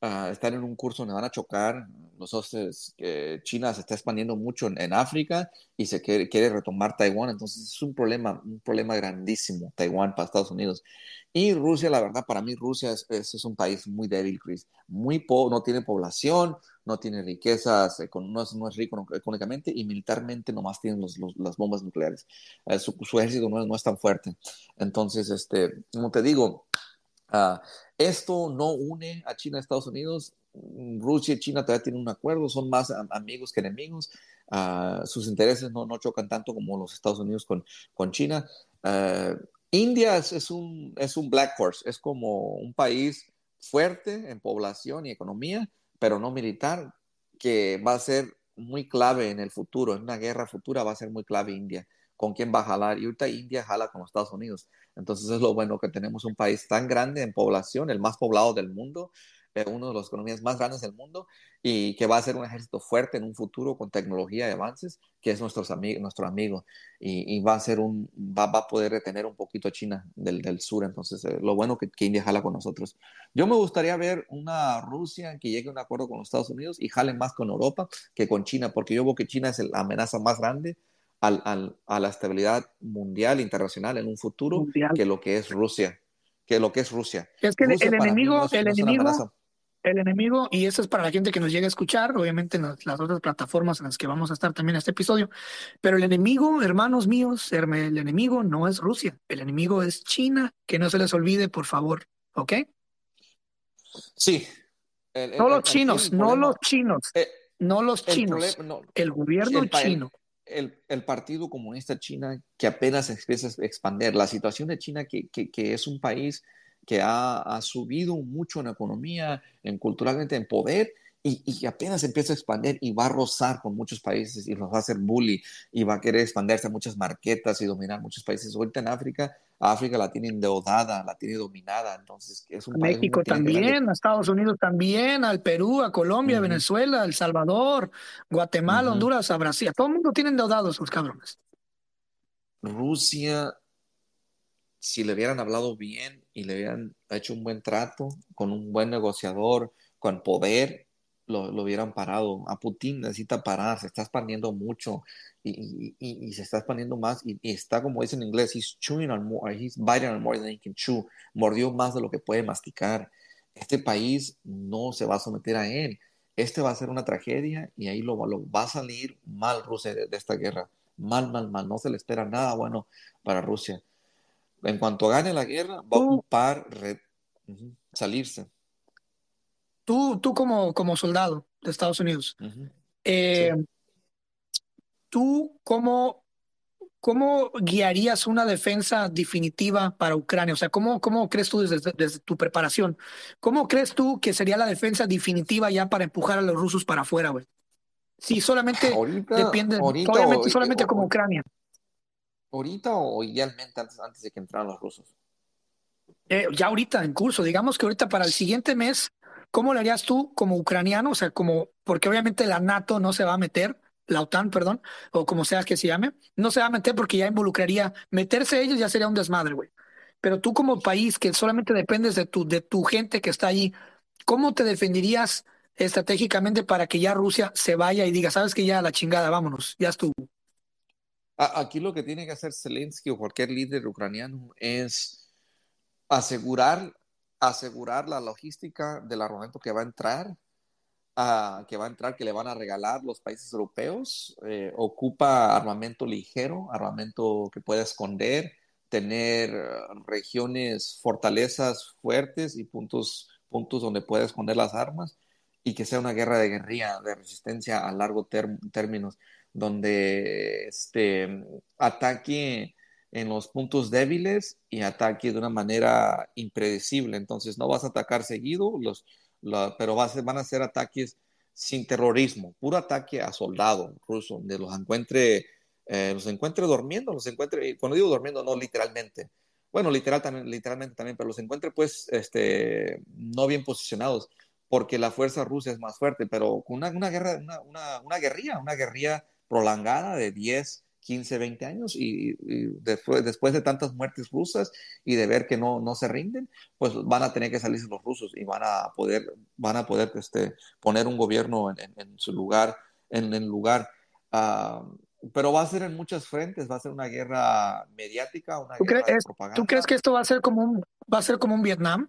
Uh, están en un curso donde van a chocar. Nosotros, eh, China se está expandiendo mucho en, África y se quiere, retomar Taiwán. Entonces es un problema, un problema grandísimo, Taiwán para Estados Unidos. Y Rusia, la verdad, para mí Rusia es, un país muy débil, Chris. Muy no tiene población, no tiene riquezas, no es, no es rico económicamente y militarmente nomás tienen los, las bombas nucleares. Eh, su, ejército no, no, es tan fuerte. Entonces, este, como te digo, uh, esto no une a China y Estados Unidos. Rusia y China todavía tienen un acuerdo, son más amigos que enemigos. Uh, sus intereses no, no, chocan tanto como los Estados Unidos con, con China. Uh, India es, un, es un black horse, es como un país fuerte en población y economía, pero no militar, que va a ser muy clave en el futuro, en una guerra futura va a ser muy clave India, con quién va a jalar. Y ahorita India jala con los Estados Unidos. Entonces es lo bueno que tenemos un país tan grande en población, el más poblado del mundo, uno de las economías más grandes del mundo y que va a ser un ejército fuerte en un futuro con tecnología y avances, que es nuestros amigos, nuestro amigo y, va a ser un, va, va, a poder retener un poquito a China del, del sur. Entonces, eh, lo bueno que, que, India jala con nosotros. Yo me gustaría ver una Rusia que llegue a un acuerdo con los Estados Unidos y jale más con Europa que con China, porque yo veo que China es la amenaza más grande al, al, a la estabilidad mundial, internacional en un futuro mundial. que lo que es Rusia. Que lo que es Rusia. Es que Rusia el, enemigo, no es, el no enemigo, el enemigo, y eso es para la gente que nos llega a escuchar, obviamente en las, las, otras plataformas en las que vamos a estar también este episodio, pero el enemigo, hermanos míos, el enemigo no es Rusia, el enemigo es China, que no se les olvide, por favor, ¿ok? Sí. El, el, no los chinos, no los chinos, eh, no los chinos, no, el gobierno chino. El, Partido Comunista China que apenas empieza a expandir, la situación de China que, que, que es un país que ha, ha, subido mucho en economía, en culturalmente, en poder, y, y, apenas empieza a expandir y va a rozar con muchos países y los va a hacer bully y va a querer expandirse a muchas marquetas y dominar muchos países. Ahorita en África, África la tiene endeudada, la tiene dominada, entonces es un México también, a Estados Unidos también, al Perú, a Colombia, uh -huh. Venezuela, El Salvador, Guatemala, uh -huh. Honduras, a Brasil, todo el mundo tiene endeudados los cabrones. Rusia si le hubieran hablado bien y le hubieran hecho un buen trato con un buen negociador, con poder, lo, lo hubieran parado. A Putin necesita parar, se está expandiendo mucho y, y, y se está expandiendo más y, y, está, como dice en inglés, he's chewing on more, he's biting on more than he can chew. Mordió más de lo que puede masticar. Este país no se va a someter a él. Este va a ser una tragedia y ahí lo, lo va a salir mal Rusia de, de esta guerra. Mal, mal, mal. No se le espera nada bueno para Rusia en cuanto gane la guerra, va a ocupar uh -huh, salirse. Tú, tú como, como soldado de Estados Unidos, uh -huh. eh, sí. ¿tú cómo, cómo guiarías una defensa definitiva para Ucrania? O sea, ¿cómo, cómo crees tú desde, desde tu preparación? ¿Cómo crees tú que sería la defensa definitiva ya para empujar a los rusos para afuera, güey? Sí, solamente Ahorita, depende, ahorita, solamente como Ucrania. Ahorita o idealmente antes, antes de que entraran los rusos. Eh, ya ahorita en curso, digamos que ahorita para el siguiente mes, ¿cómo lo harías tú como ucraniano? O sea, como, porque obviamente la NATO no se va a meter, la OTAN, perdón, o como sea que se llame, no se va a meter porque ya involucraría, meterse ellos ya sería un desmadre, güey. Pero tú como país que solamente dependes de tu, de tu gente que está allí, ¿cómo te defenderías estratégicamente para que ya Rusia se vaya y diga, sabes que ya la chingada, vámonos, ya estuvo? Aquí lo que tiene que hacer Zelensky o cualquier líder ucraniano es asegurar, asegurar la logística del armamento que va a entrar, que va a entrar, que le van a regalar los países europeos. Eh, ocupa armamento ligero, armamento que pueda esconder, tener eh, regiones, fortalezas fuertes y puntos, puntos donde pueda esconder las armas y que sea una guerra de guerrilla, de resistencia a largo términos, donde este, ataque en los puntos débiles y ataque de una manera impredecible. Entonces no vas a atacar seguido, los, pero va a ser- van a ser ataques sin terrorismo, puro ataque a soldado ruso, donde los encuentre, eh, los encuentre durmiendo, los encuentre, cuando digo durmiendo, no literalmente. Bueno, literal también, literalmente también, pero los encuentre pues este, no bien posicionados, porque la fuerza rusa es más fuerte, pero con una, una guerra, una, una guerrilla, una guerrilla prolongada de 10, 15, 20 años y, y después, después de tantas muertes rusas y de ver que no, no se rinden, pues van a tener que salirse los rusos y van a poder, van a poder este, poner un gobierno en, en, en su lugar, en el lugar. Uh, pero va a ser en muchas frentes, va a ser una guerra mediática, una ¿Tú, guerra crees, de propaganda. ¿Tú crees que esto va a ser como un, va a ser como un Vietnam?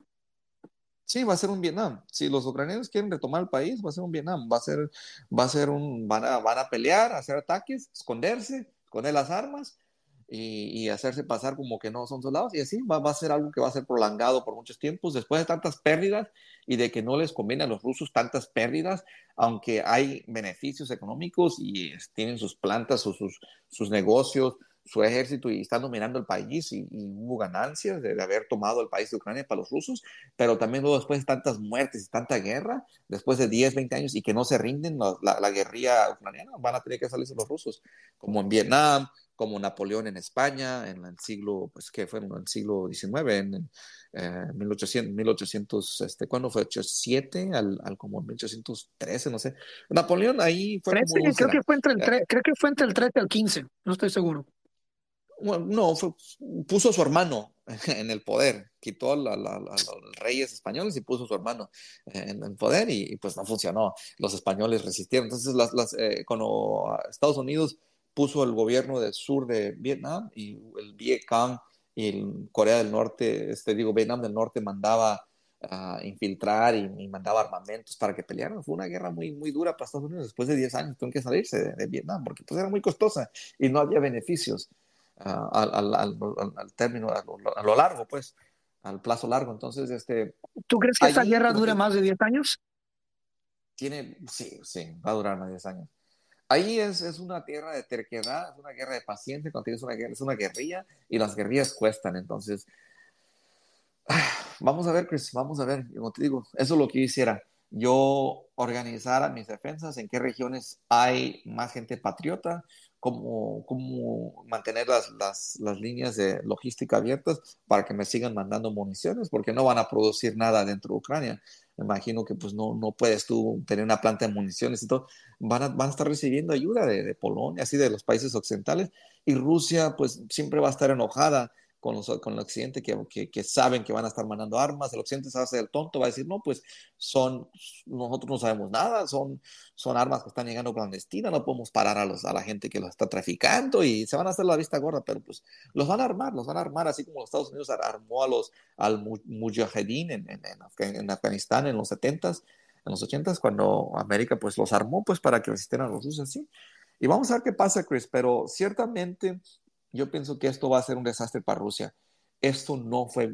Sí, va a ser un Vietnam. Si los ucranianos quieren retomar el país, va a ser un Vietnam. Va a ser, va a ser un, van a, van a pelear, hacer ataques, esconderse, esconder las armas y, y, hacerse pasar como que no son soldados. Y así va, va, a ser algo que va a ser prolongado por muchos tiempos. Después de tantas pérdidas y de que no les conviene a los rusos tantas pérdidas, aunque hay beneficios económicos y tienen sus plantas, sus, sus, sus negocios, su ejército y están dominando el país y, y hubo ganancias de, de, haber tomado el país de Ucrania para los rusos, pero también luego después de tantas muertes y tanta guerra, después de 10, 20 años y que no se rinden la, la, la guerrilla ucraniana, van a tener que salirse los rusos, como en Vietnam, como Napoleón en España, en el siglo, pues que fue en el siglo XIX, en eh, 1800, 1800, este, ¿cuándo fue? 7 al, al como 1813, no sé. Napoleón ahí fue 13, como creo que fue entre el 3, creo que fue entre el 13 al 15, no estoy seguro. No, puso a su hermano en el poder, quitó a, los reyes españoles y puso a su hermano en el poder y, pues no funcionó. Los españoles resistieron. Entonces, las, eh, cuando Estados Unidos puso el gobierno del sur de Vietnam y el Vietcong y el Corea del Norte, este digo, Vietnam del Norte mandaba a infiltrar y, y, mandaba armamentos para que pelearan. Fue una guerra muy, muy dura para Estados Unidos. Después de 10 años tuvieron que salirse de, de Vietnam porque pues era muy costosa y no había beneficios. Uh, al, al, al, al, término, a lo, a lo, largo, pues, al plazo largo. Entonces, este. ¿Tú crees que esta guerra dure más de 10 años? Tiene, sí, sí, va a durar más de 10 años. Ahí es, es una tierra de terquedad, es una guerra de paciencia, cuando tienes una guerra, es una guerrilla y las guerrillas cuestan. Entonces, vamos a ver, Chris, vamos a ver, como te digo, eso es lo que yo hiciera. Yo organizara mis defensas, en qué regiones hay más gente patriota, cómo, mantener las, las, las, líneas de logística abiertas para que me sigan mandando municiones, porque no van a producir nada dentro de Ucrania. Me imagino que pues no, no puedes tú tener una planta de municiones y todo. Van a, van a estar recibiendo ayuda de Polonia, así de los países occidentales, y Rusia pues siempre va a estar enojada con, los, con el occidente que, que, saben que van a estar mandando armas, el occidente se hace el tonto, va a decir, no, pues son, nosotros no sabemos nada, son, son armas que están llegando clandestinas, no podemos parar a, los, a la gente que los está traficando y se van a hacer la vista gorda, pero pues los van a armar, los van a armar, así como los Estados Unidos armó a los, al mujahedin en, en, en, Afganistán en los 70s, en los 80s, cuando América pues los armó pues para que resistieran a los rusos, así. Y vamos a ver qué pasa, Chris, pero ciertamente yo pienso que esto va a ser un desastre para Rusia. Esto no fue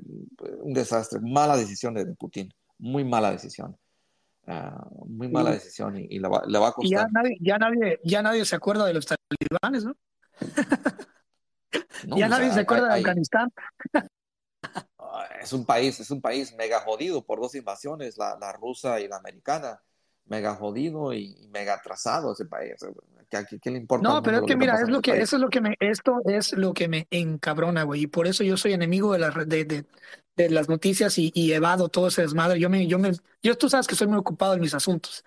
un desastre, mala decisión de Putin, muy mala decisión. Uh, muy mala decisión y, y le, va, le, va, a costar. Ya nadie, ya, nadie, ya nadie se acuerda de los talibanes, ¿no? no ya nadie se acuerda hay, de Afganistán. es un país, es un país mega jodido por dos invasiones, la, la rusa y la americana. mega jodido y mega atrasado ese país. ¿Qué, qué le importa? No, pero es que, mira, es lo que, eso es lo que me, esto es lo que me encabrona, güey. Y por eso yo soy enemigo de, la, de, de, de las noticias y, y, evado todo ese desmadre. Yo me, yo me, yo tú sabes que soy muy ocupado en mis asuntos.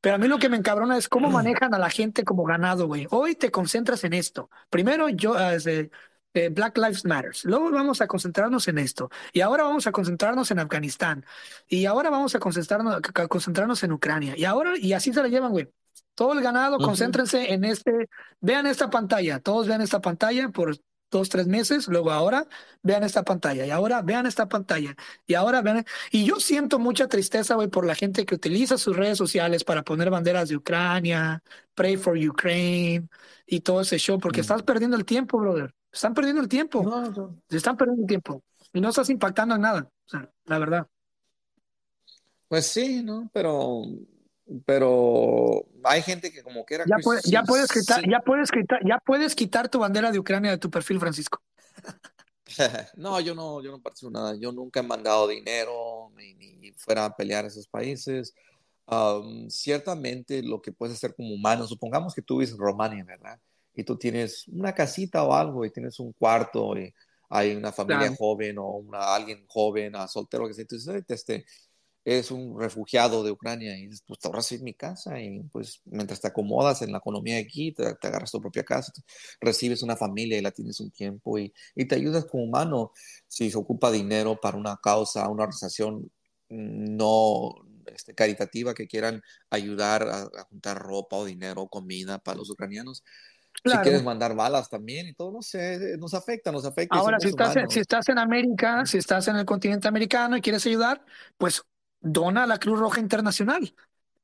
Pero a mí lo que me encabrona es cómo manejan a la gente como ganado, güey. Hoy te concentras en esto. Primero, yo, uh, eh, Black Lives Matters. Luego vamos a concentrarnos en esto. Y ahora vamos a concentrarnos en Afganistán. Y ahora vamos a concentrarnos, a concentrarnos en Ucrania. Y ahora, y así se la llevan, güey. Todo el ganado, concéntrense en este, vean esta pantalla, todos vean esta pantalla por dos, tres meses, luego ahora vean esta pantalla y ahora vean esta pantalla y ahora vean. Y yo siento mucha tristeza, güey, por la gente que utiliza sus redes sociales para poner banderas de Ucrania, Pray for Ukraine y todo ese show, porque mm. estás perdiendo el tiempo, brother. Están perdiendo el tiempo. Se están perdiendo el tiempo. Y no estás impactando en nada. O sea, la verdad. Pues sí, ¿no? Pero pero hay gente que como quiera ya, ya puedes quitar ya puedes quitar ya puedes quitar tu bandera de Ucrania de tu perfil Francisco. No yo no yo no participo nada. Yo nunca he mandado dinero ni, fuera a pelear a esos países. Ciertamente lo que puedes hacer como humano supongamos que tú vives en Romania verdad y tú tienes una casita o algo y tienes un cuarto y hay una familia joven o una, alguien joven a soltero que se dice, este, es un refugiado de Ucrania y dices, pues te ahorras en mi casa y pues mientras te acomodas en la economía aquí, te, agarras tu propia casa, recibes una familia y la tienes un tiempo y, y, te ayudas como humano si se ocupa dinero para una causa, una organización no este, caritativa que quieran ayudar a, juntar ropa o dinero comida para los ucranianos. Si quieres mandar balas también y todo, no sé, nos afecta, nos afecta. Ahora, si estás, si estás en América, si estás en el continente americano y quieres ayudar, pues dona a la Cruz Roja Internacional.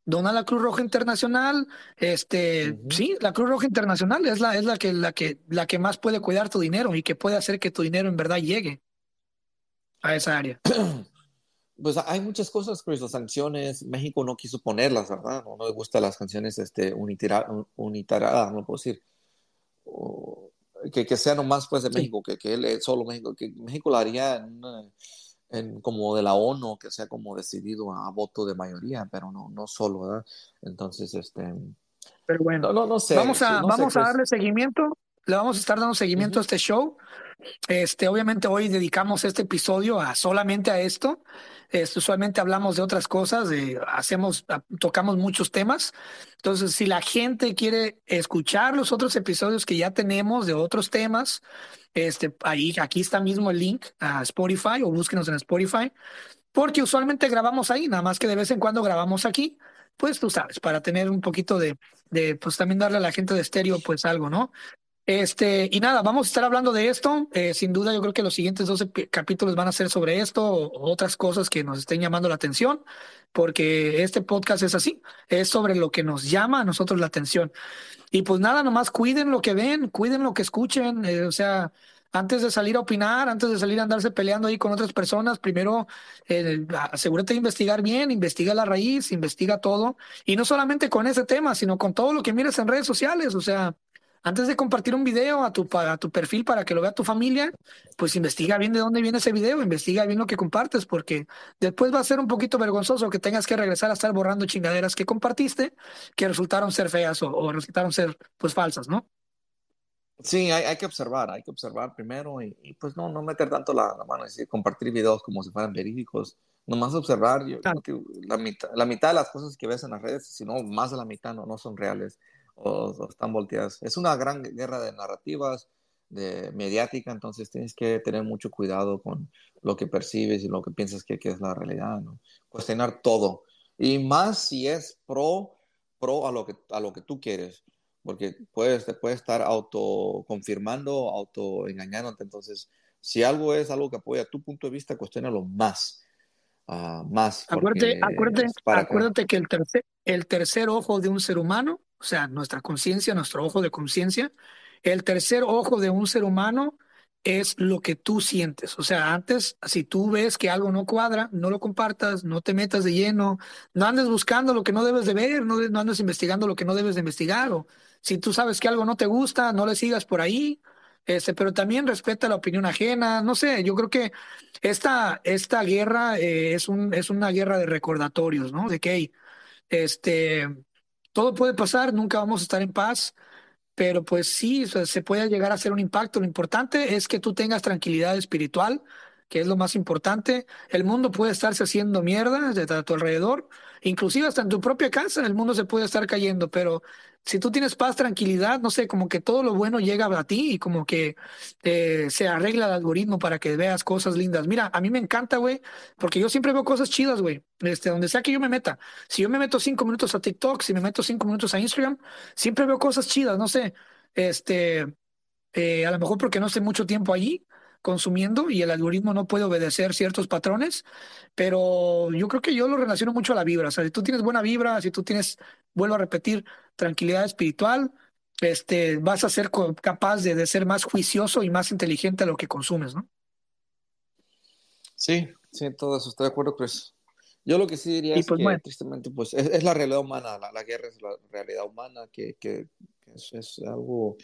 Dona a la Cruz Roja Internacional, este, sí, la Cruz Roja Internacional es la, es la que, la que, la que más puede cuidar tu dinero y que puede hacer que tu dinero en verdad llegue a esa área. Pues hay muchas cosas, Chris, las sanciones, México no quiso ponerlas, ¿verdad? No, no le gustan las sanciones este, unitariadas, no puedo decir. que, que sea nomás pues de México, que, que él solo México, que México lo haría en una, como de la ONU, que sea como decidido a voto de mayoría, pero no, no solo, ¿verdad? Entonces, este... Pero bueno, no, no, sé, vamos a, vamos a darle seguimiento, le vamos a estar dando seguimiento a este show. Este, obviamente hoy dedicamos este episodio a solamente a esto. Este, usualmente hablamos de otras cosas, de, hacemos, tocamos muchos temas. Entonces, si la gente quiere escuchar los otros episodios que ya tenemos de otros temas, este, ahí, aquí está mismo el link a Spotify o búsquenos en Spotify, porque usualmente grabamos ahí, nada más que de vez en cuando grabamos aquí, pues tú sabes, para tener un poquito de, de pues también darle a la gente de estéreo, pues algo, ¿no? Este, y nada, vamos a estar hablando de esto. Eh, sin duda, yo creo que los siguientes 12 capítulos van a ser sobre esto o otras cosas que nos estén llamando la atención, porque este podcast es así, es sobre lo que nos llama a nosotros la atención. Y pues nada, nomás cuiden lo que ven, cuiden lo que escuchen, eh, o sea, antes de salir a opinar, antes de salir a andarse peleando ahí con otras personas, primero eh, asegúrate de investigar bien, investiga la raíz, investiga todo, y no solamente con ese tema, sino con todo lo que mires en redes sociales, o sea, antes de compartir un video a tu, a tu perfil para que lo vea tu familia, pues investiga bien de dónde viene ese video, investiga bien lo que compartes, porque después va a ser un poquito vergonzoso que tengas que regresar a estar borrando chingaderas que compartiste que resultaron ser feas o, resultaron ser pues falsas, ¿no? Sí, hay, hay, que observar, hay que observar primero y, pues no, no meter tanto la, mano, es decir, compartir videos como si fueran verídicos, nomás observar, yo que la mitad, la mitad de las cosas que ves en las redes, si no más de la mitad no, no son reales están volteadas. Es una gran guerra de narrativas, de mediática, entonces tienes que tener mucho cuidado con lo que percibes y lo que piensas que, es la realidad. Cuestionar todo. Y más si es pro, pro a lo que, a lo que tú quieres, porque puedes, te puedes estar autoconfirmando, autoengañándote. Entonces, si algo es algo que apoya tu punto de vista, cuestionalo más. Uh, más. Acuérdate, acuérdate, acuérdate que el tercer, el tercer ojo de un ser humano o sea, nuestra conciencia, nuestro ojo de conciencia. El tercer ojo de un ser humano es lo que tú sientes. O sea, antes, si tú ves que algo no cuadra, no lo compartas, no te metas de lleno, no andes buscando lo que no debes de ver, no, no andes investigando lo que no debes de investigar. O si tú sabes que algo no te gusta, no le sigas por ahí. Este, pero también respeta la opinión ajena. No sé, yo creo que esta, esta guerra eh, es, un, es una guerra de recordatorios, ¿no? De que Este, todo puede pasar, nunca vamos a estar en paz, pero pues sí, se puede llegar a hacer un impacto. Lo importante es que tú tengas tranquilidad espiritual, que es lo más importante. El mundo puede estarse haciendo mierda de a tu alrededor, inclusive hasta en tu propia casa el mundo se puede estar cayendo, pero si tú tienes paz, tranquilidad, no sé, como que todo lo bueno llega a ti y como que eh, se arregla el algoritmo para que veas cosas lindas. Mira, a mí me encanta, güey, porque yo siempre veo cosas chidas, güey, este, donde sea que yo me meta. Si yo me meto cinco minutos a TikTok, si me meto cinco minutos a Instagram, siempre veo cosas chidas, no sé, este, eh, a lo mejor porque no sé mucho tiempo allí, consumiendo y el algoritmo no puede obedecer ciertos patrones, pero yo creo que yo lo relaciono mucho a la vibra. O sea, si tú tienes buena vibra, si tú tienes, vuelvo a repetir, tranquilidad espiritual, este, vas a ser capaz de, de ser más juicioso y más inteligente a lo que consumes, ¿no? Sí, sí, todo eso, estoy de acuerdo, Chris. Yo lo que sí diría es pues, que, tristemente, pues es, es, la realidad humana, la, la, guerra es la realidad humana, que, que, que es, es, algo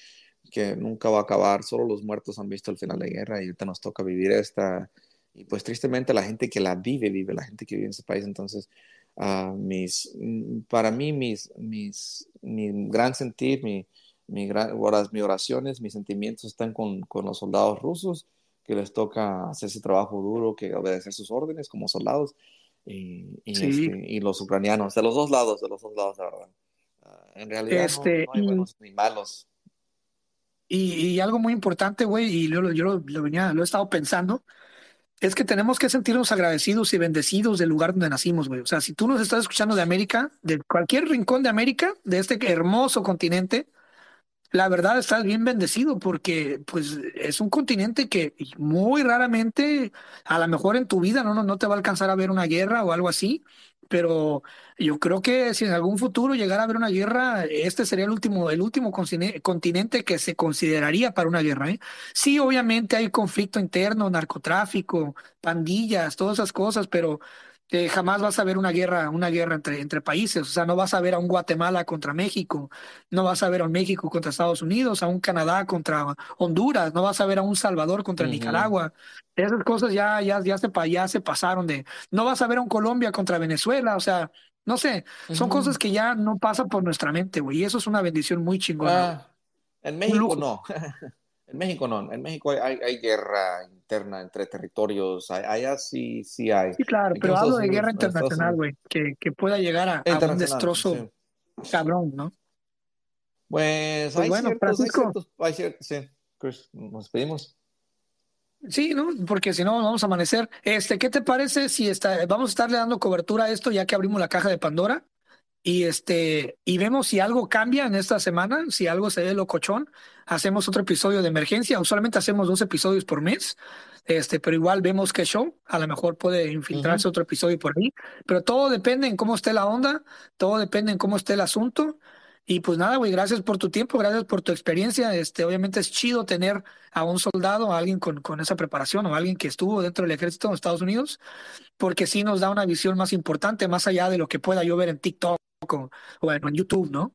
que nunca va a acabar, solo los muertos han visto el final de la guerra y ahorita nos toca vivir esta, y pues tristemente la gente que la vive, vive, la gente que vive en ese país, entonces, uh, mis, para mí, mis, mis, mi gran sentir, mi, mi, gran, mis oraciones, mis sentimientos están con, con los soldados rusos, que les toca hacer ese trabajo duro, que obedecer sus órdenes como soldados, y, y, Sí. este, y los ucranianos, de los dos lados, de los dos lados, la verdad. Uh, en realidad Este, no, no hay y, buenos ni malos. Y, algo muy importante, güey, y yo, lo- yo lo venía, lo he estado pensando, es que tenemos que sentirnos agradecidos y bendecidos del lugar donde nacimos, güey. O sea, si tú nos estás escuchando de América, de cualquier rincón de América, de este hermoso continente, La verdad, estás bien bendecido porque pues es un continente que muy raramente, a lo mejor en tu vida no, no, no te va a alcanzar a ver una guerra o algo así, pero yo creo que si en algún futuro llegara a haber una guerra, este sería el último, el último contine- continente que se consideraría para una guerra, ¿eh? Sí, obviamente hay conflicto interno, narcotráfico, pandillas, todas esas cosas, pero eh, jamás vas a ver una guerra, una guerra entre, entre países. O sea, no vas a ver a un Guatemala contra México, no vas a ver a un México contra Estados Unidos, a un Canadá contra Honduras, no vas a ver a un Salvador contra Nicaragua. Esas cosas ya, ya, ya se, pa- ya se pasaron de, no vas a ver a un Colombia contra Venezuela, o sea, no sé, son cosas que ya no pasan por nuestra mente, güey, y eso es una bendición muy chingona. Ah, en México no. En México no. En México hay guerra interna entre territorios. Hay- Allá sí, sí hay. Sí, claro, Aquí pero hablo de guerra internacional, güey, que, que pueda llegar a, a un destrozo sí. cabrón, ¿no? Pues Pues hay bueno, ciertos, hay Francisco. ciertos, hay ciertos, sí. Chris, nos pedimos. Sí, ¿no? Porque si no, vamos a amanecer. Este, ¿qué te parece si está, vamos a estarle dando cobertura a esto ya que abrimos la caja de Pandora? Y este, y vemos si algo cambia en esta semana, si algo se ve locochón, hacemos otro episodio de emergencia. Usualmente hacemos dos episodios por mes, este, pero igual vemos qué show. A lo mejor puede infiltrarse otro episodio por ahí. Pero todo depende en cómo esté la onda, todo depende en cómo esté el asunto. Y pues nada, güey, gracias por tu tiempo, gracias por tu experiencia. Este, obviamente es chido tener a un soldado, a alguien con, con esa preparación o a alguien que estuvo dentro del ejército de Estados Unidos porque sí nos da una visión más importante, más allá de lo que pueda yo ver en TikTok o, o en, en YouTube, ¿no?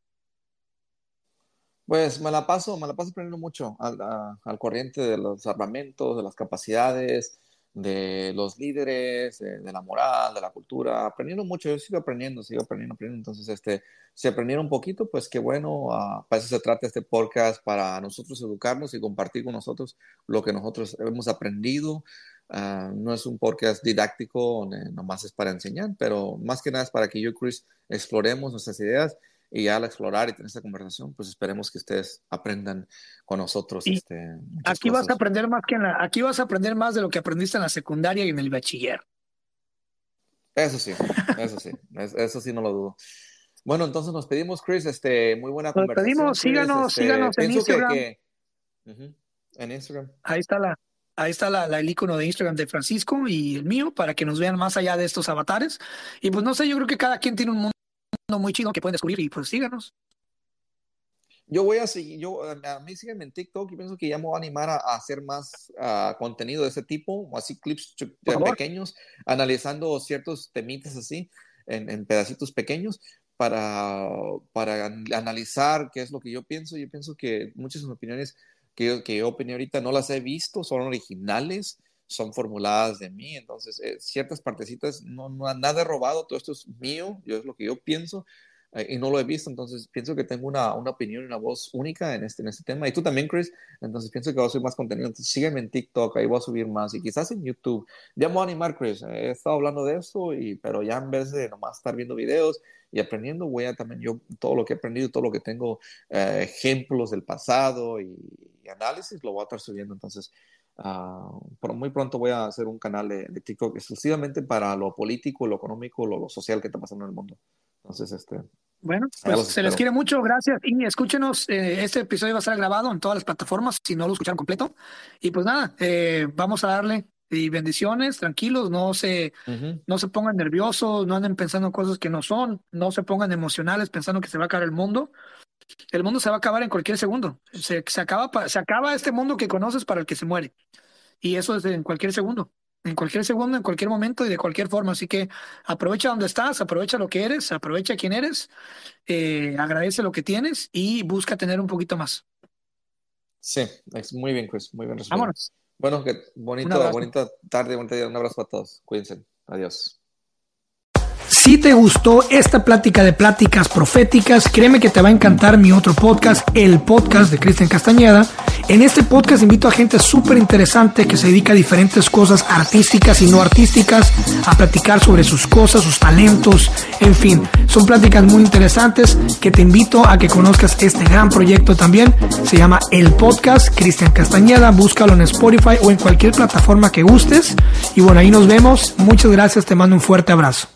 Pues me la paso, me la paso aprendiendo mucho al, al corriente de los armamentos, de las capacidades, de los líderes, de, la moral, de la cultura, aprendiendo mucho, yo sigo aprendiendo, sigo aprendiendo, aprendiendo. Entonces, este, si aprendieron un poquito, pues qué bueno, ah, para eso se trata este podcast, para nosotros educarnos y compartir con nosotros lo que nosotros hemos aprendido. Ah, no es un podcast didáctico, nomás es para enseñar, pero más que nada es para que yo y Chris exploremos nuestras ideas y al explorar y tener esta conversación, pues esperemos que ustedes aprendan con nosotros Y este, aquí vas a cosas. aprender más que en la, aquí vas a aprender más de lo que aprendiste en la secundaria y en el bachiller. Eso sí, eso sí, es- eso sí no lo dudo. Bueno, entonces nos pedimos, Chris, este, muy buena Nos conversación, pedimos, Chris. síganos, Este, síganos en pienso que, Instagram. que ujú, en Instagram. Ahí está la, ahí está la, la- el icono de Instagram de Francisco y el mío para que nos vean más allá de estos avatares. Y pues no sé, yo creo que cada quien tiene un mundo muy chido que pueden descubrir y pues síganos. Yo voy a seguir, yo, a mí síganme en TikTok y pienso que ya me voy a animar a, a hacer más ah, contenido de ese tipo, así clips pequeños, analizando ciertos temitas así, en, en pedacitos pequeños, para, para an- analizar qué es lo que yo pienso. Yo pienso que muchas opiniones que yo, que yo opiné ahorita no las he visto, son originales, son formuladas de mí, entonces eh, ciertas partecitas, no, no, nada he robado, todo esto es mío, yo es lo que yo pienso, eh, y no lo he visto, entonces pienso que tengo una, una opinión y una voz única en este, en este tema. Y tú también, Chris, entonces pienso que voy a subir más contenido. Entonces sígueme en TikTok, ahí voy a subir más y quizás en YouTube. Ya me voy a animar, Chris. He estado hablando de esto, y, pero ya en vez de nomás estar viendo videos y aprendiendo, voy a también yo todo lo que he aprendido, todo lo que tengo, eh, ejemplos del pasado y, análisis, lo voy a estar subiendo. Entonces, uh, por muy pronto voy a hacer un canal de, de, TikTok exclusivamente para lo político, lo económico, lo, lo social que está pasando en el mundo. Entonces, este, bueno, pues se les quiere mucho, gracias. Y escúchenos, eh, este episodio va a estar grabado en todas las plataformas, si no lo escucharon completo. Y pues nada, eh, vamos a darle y bendiciones, tranquilos, no se, no se pongan nerviosos, no anden pensando cosas que no son, no se pongan emocionales pensando que se va a acabar el mundo. El mundo se va a acabar en cualquier segundo. Se, se acaba, se acaba este mundo que conoces para el que se muere. Y eso es en cualquier segundo en cualquier segundo, en cualquier momento y de cualquier forma. Así que aprovecha donde estás, aprovecha lo que eres, aprovecha quién eres, eh, agradece lo que tienes y busca tener un poquito más. Sí, es muy bien, Chris, muy bien resuelto. Vámonos. Bueno, que bonito, bonita tarde, bonita día. Un abrazo para todos. Cuídense. Adiós. Si te gustó esta plática de pláticas proféticas, créeme que te va a encantar mi otro podcast, el podcast de Cristian Castañeda. En este podcast invito a gente súper interesante que se dedica a diferentes cosas artísticas y no artísticas, a platicar sobre sus cosas, sus talentos, en fin, son pláticas muy interesantes que te invito a que conozcas este gran proyecto también. Se llama El Podcast Cristian Castañeda, búscalo en Spotify o en cualquier plataforma que gustes. Y bueno, ahí nos vemos. Muchas gracias, te mando un fuerte abrazo.